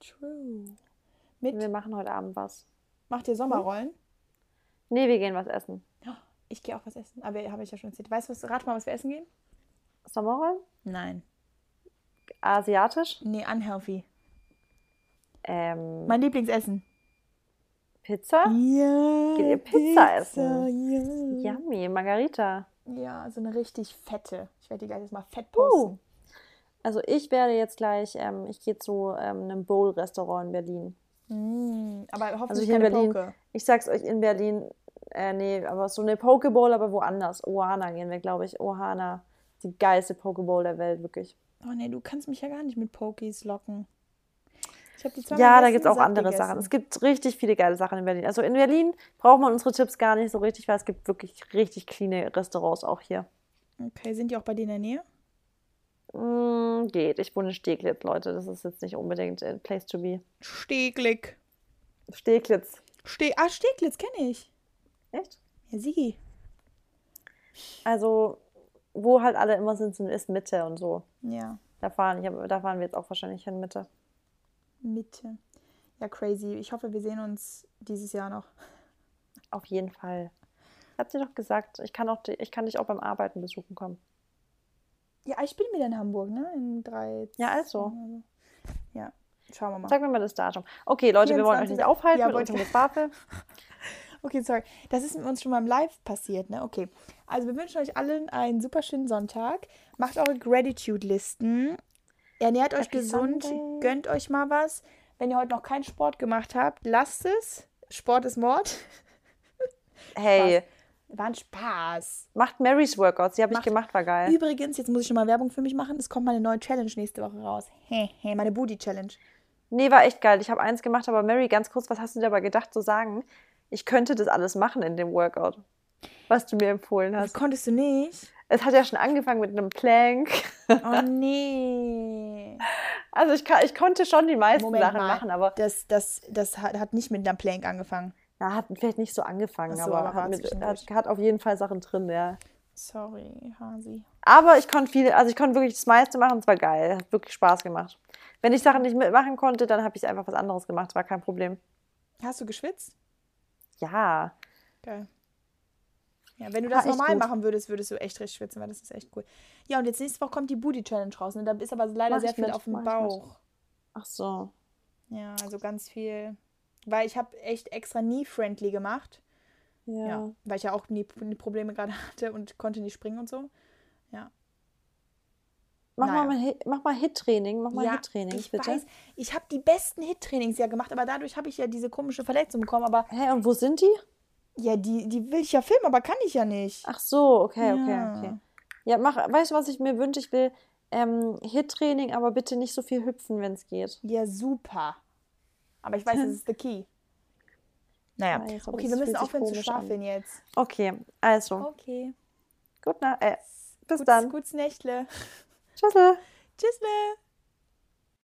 true. Mit, Wir machen heute Abend was. macht ihr Sommerrollen? Nee, wir gehen was essen. Ich gehe auch was essen. Aber habe ich ja schon erzählt. Weißt du, was, rat mal, was wir essen gehen? Sommerrollen? Nein. Asiatisch? Nee, unhealthy. Ähm, Mein Lieblingsessen. Pizza? Ja. Geht ihr Pizza essen? Ja. Yummy, Margarita. Ja, so eine richtig fette. Ich werde die gleich jetzt mal fett Uh. posten. Also ich werde jetzt gleich, ähm, ich gehe zu ähm, einem Bowl-Restaurant in Berlin. Mm, aber Also hoffentlich in keine Berlin. Poke. Ich sag's euch in Berlin, äh, nee, aber so eine Pokeball, aber woanders. Ohana gehen wir, glaube ich. Ohana. Die geilste Pokeball der Welt, wirklich. Oh nee, du kannst mich ja gar nicht mit Pokies locken. Ich habe die zweimal Ja, da gegessen, gibt's auch andere gegessen. Sachen. Es gibt richtig viele geile Sachen in Berlin. Also in Berlin braucht man unsere Tipps gar nicht so richtig, weil es gibt wirklich richtig clean Restaurants auch hier. Okay, sind die auch bei dir in der Nähe? Mm, geht. Ich wohne in Steglitz, Leute. Das ist jetzt nicht unbedingt a place to be. Steglitz. Steglitz. Ste ah, Steglitz kenne ich. Echt? Ja, Sigi. Also, wo halt alle immer sind, ist Mitte und so. Ja, Da fahren, hab, da fahren wir jetzt auch wahrscheinlich hin, Mitte. Mitte. Ja, crazy. Ich hoffe, wir sehen uns dieses Jahr noch. Auf jeden Fall. Ich hab dir doch gesagt, ich kann, auch, ich kann dich auch beim Arbeiten besuchen kommen. Ja, ich bin wieder in Hamburg, ne? In drei. Ja, also. Ja, schauen wir mal. Sag mir mal das Datum. Okay, Leute, wir wollen euch 24. nicht aufhalten Ja, mit unserem Gefafel. Okay, sorry. Das ist mit uns schon mal im Live passiert, ne? Okay. Also wir wünschen euch allen einen super schönen Sonntag. Macht eure Gratitude-Listen. Ernährt euch Happy gesund. Sunday. Gönnt euch mal was. Wenn ihr heute noch keinen Sport gemacht habt, lasst es. Sport ist Mord. Hey, War ein Spaß. macht Marys Workouts. Die habe ich Macht- gemacht, war geil. Übrigens, jetzt muss ich schon mal Werbung für mich machen. Es kommt meine neue Challenge nächste Woche raus. Hey, hey, meine Booty-Challenge. Nee, war echt geil. Ich habe eins gemacht, aber Mary, ganz kurz, was hast du dir aber gedacht zu sagen? Ich könnte das alles machen in dem Workout, was du mir empfohlen Das hast. konntest du nicht. Es hat ja schon angefangen mit einem Plank. Oh nee. Also ich, kann, ich konnte schon die meisten Moment Sachen mal. machen, aber Das, das, das hat, hat nicht mit einer Plank angefangen. na, hat vielleicht nicht so angefangen, so, aber hat, mit, hat, hat auf jeden Fall Sachen drin, ja. Sorry, Hasi. Aber ich konnte viel, also ich konnte wirklich das meiste machen, es war geil, hat wirklich Spaß gemacht. Wenn ich Sachen nicht mitmachen konnte, dann habe ich einfach was anderes gemacht, war kein Problem. Hast du geschwitzt? Ja, Geil. Ja, wenn du das normal gut. machen würdest, würdest du echt richtig schwitzen, weil das ist echt cool. Ja, und jetzt nächste Woche kommt die Booty Challenge raus. Ne? Da ist aber leider Mach sehr viel mit, auf dem. Bauch. ach so. Ja, also ganz viel. Weil ich habe echt extra knee-friendly gemacht. Ja. Ja. Weil ich ja auch nie, nie Probleme gerade hatte und konnte nicht springen und so. Mach, Naja. mal mach mal Hit-Training, mach mal ja, Hit-Training, ich bitte. weiß, ich habe die besten Hit-Trainings ja gemacht, aber dadurch habe ich ja diese komische Verletzung bekommen. Aber Hä, und wo sind die? ja, die, die will ich ja filmen, aber kann ich ja nicht. Ach so, okay, okay, Ja. okay. Ja, mach, weißt du, was ich mir wünsche? Ich will ähm, Hit-Training, aber bitte nicht so viel hüpfen, wenn es geht. Ja, super. Aber ich weiß, das ist the key. Naja, Weiß, aber okay, wir müssen aufhören zu schwafeln jetzt. Okay, also, Okay. gut, na, äh, bis Gutes, dann. Gutes Nächtle. Tschüss. Tschüssle.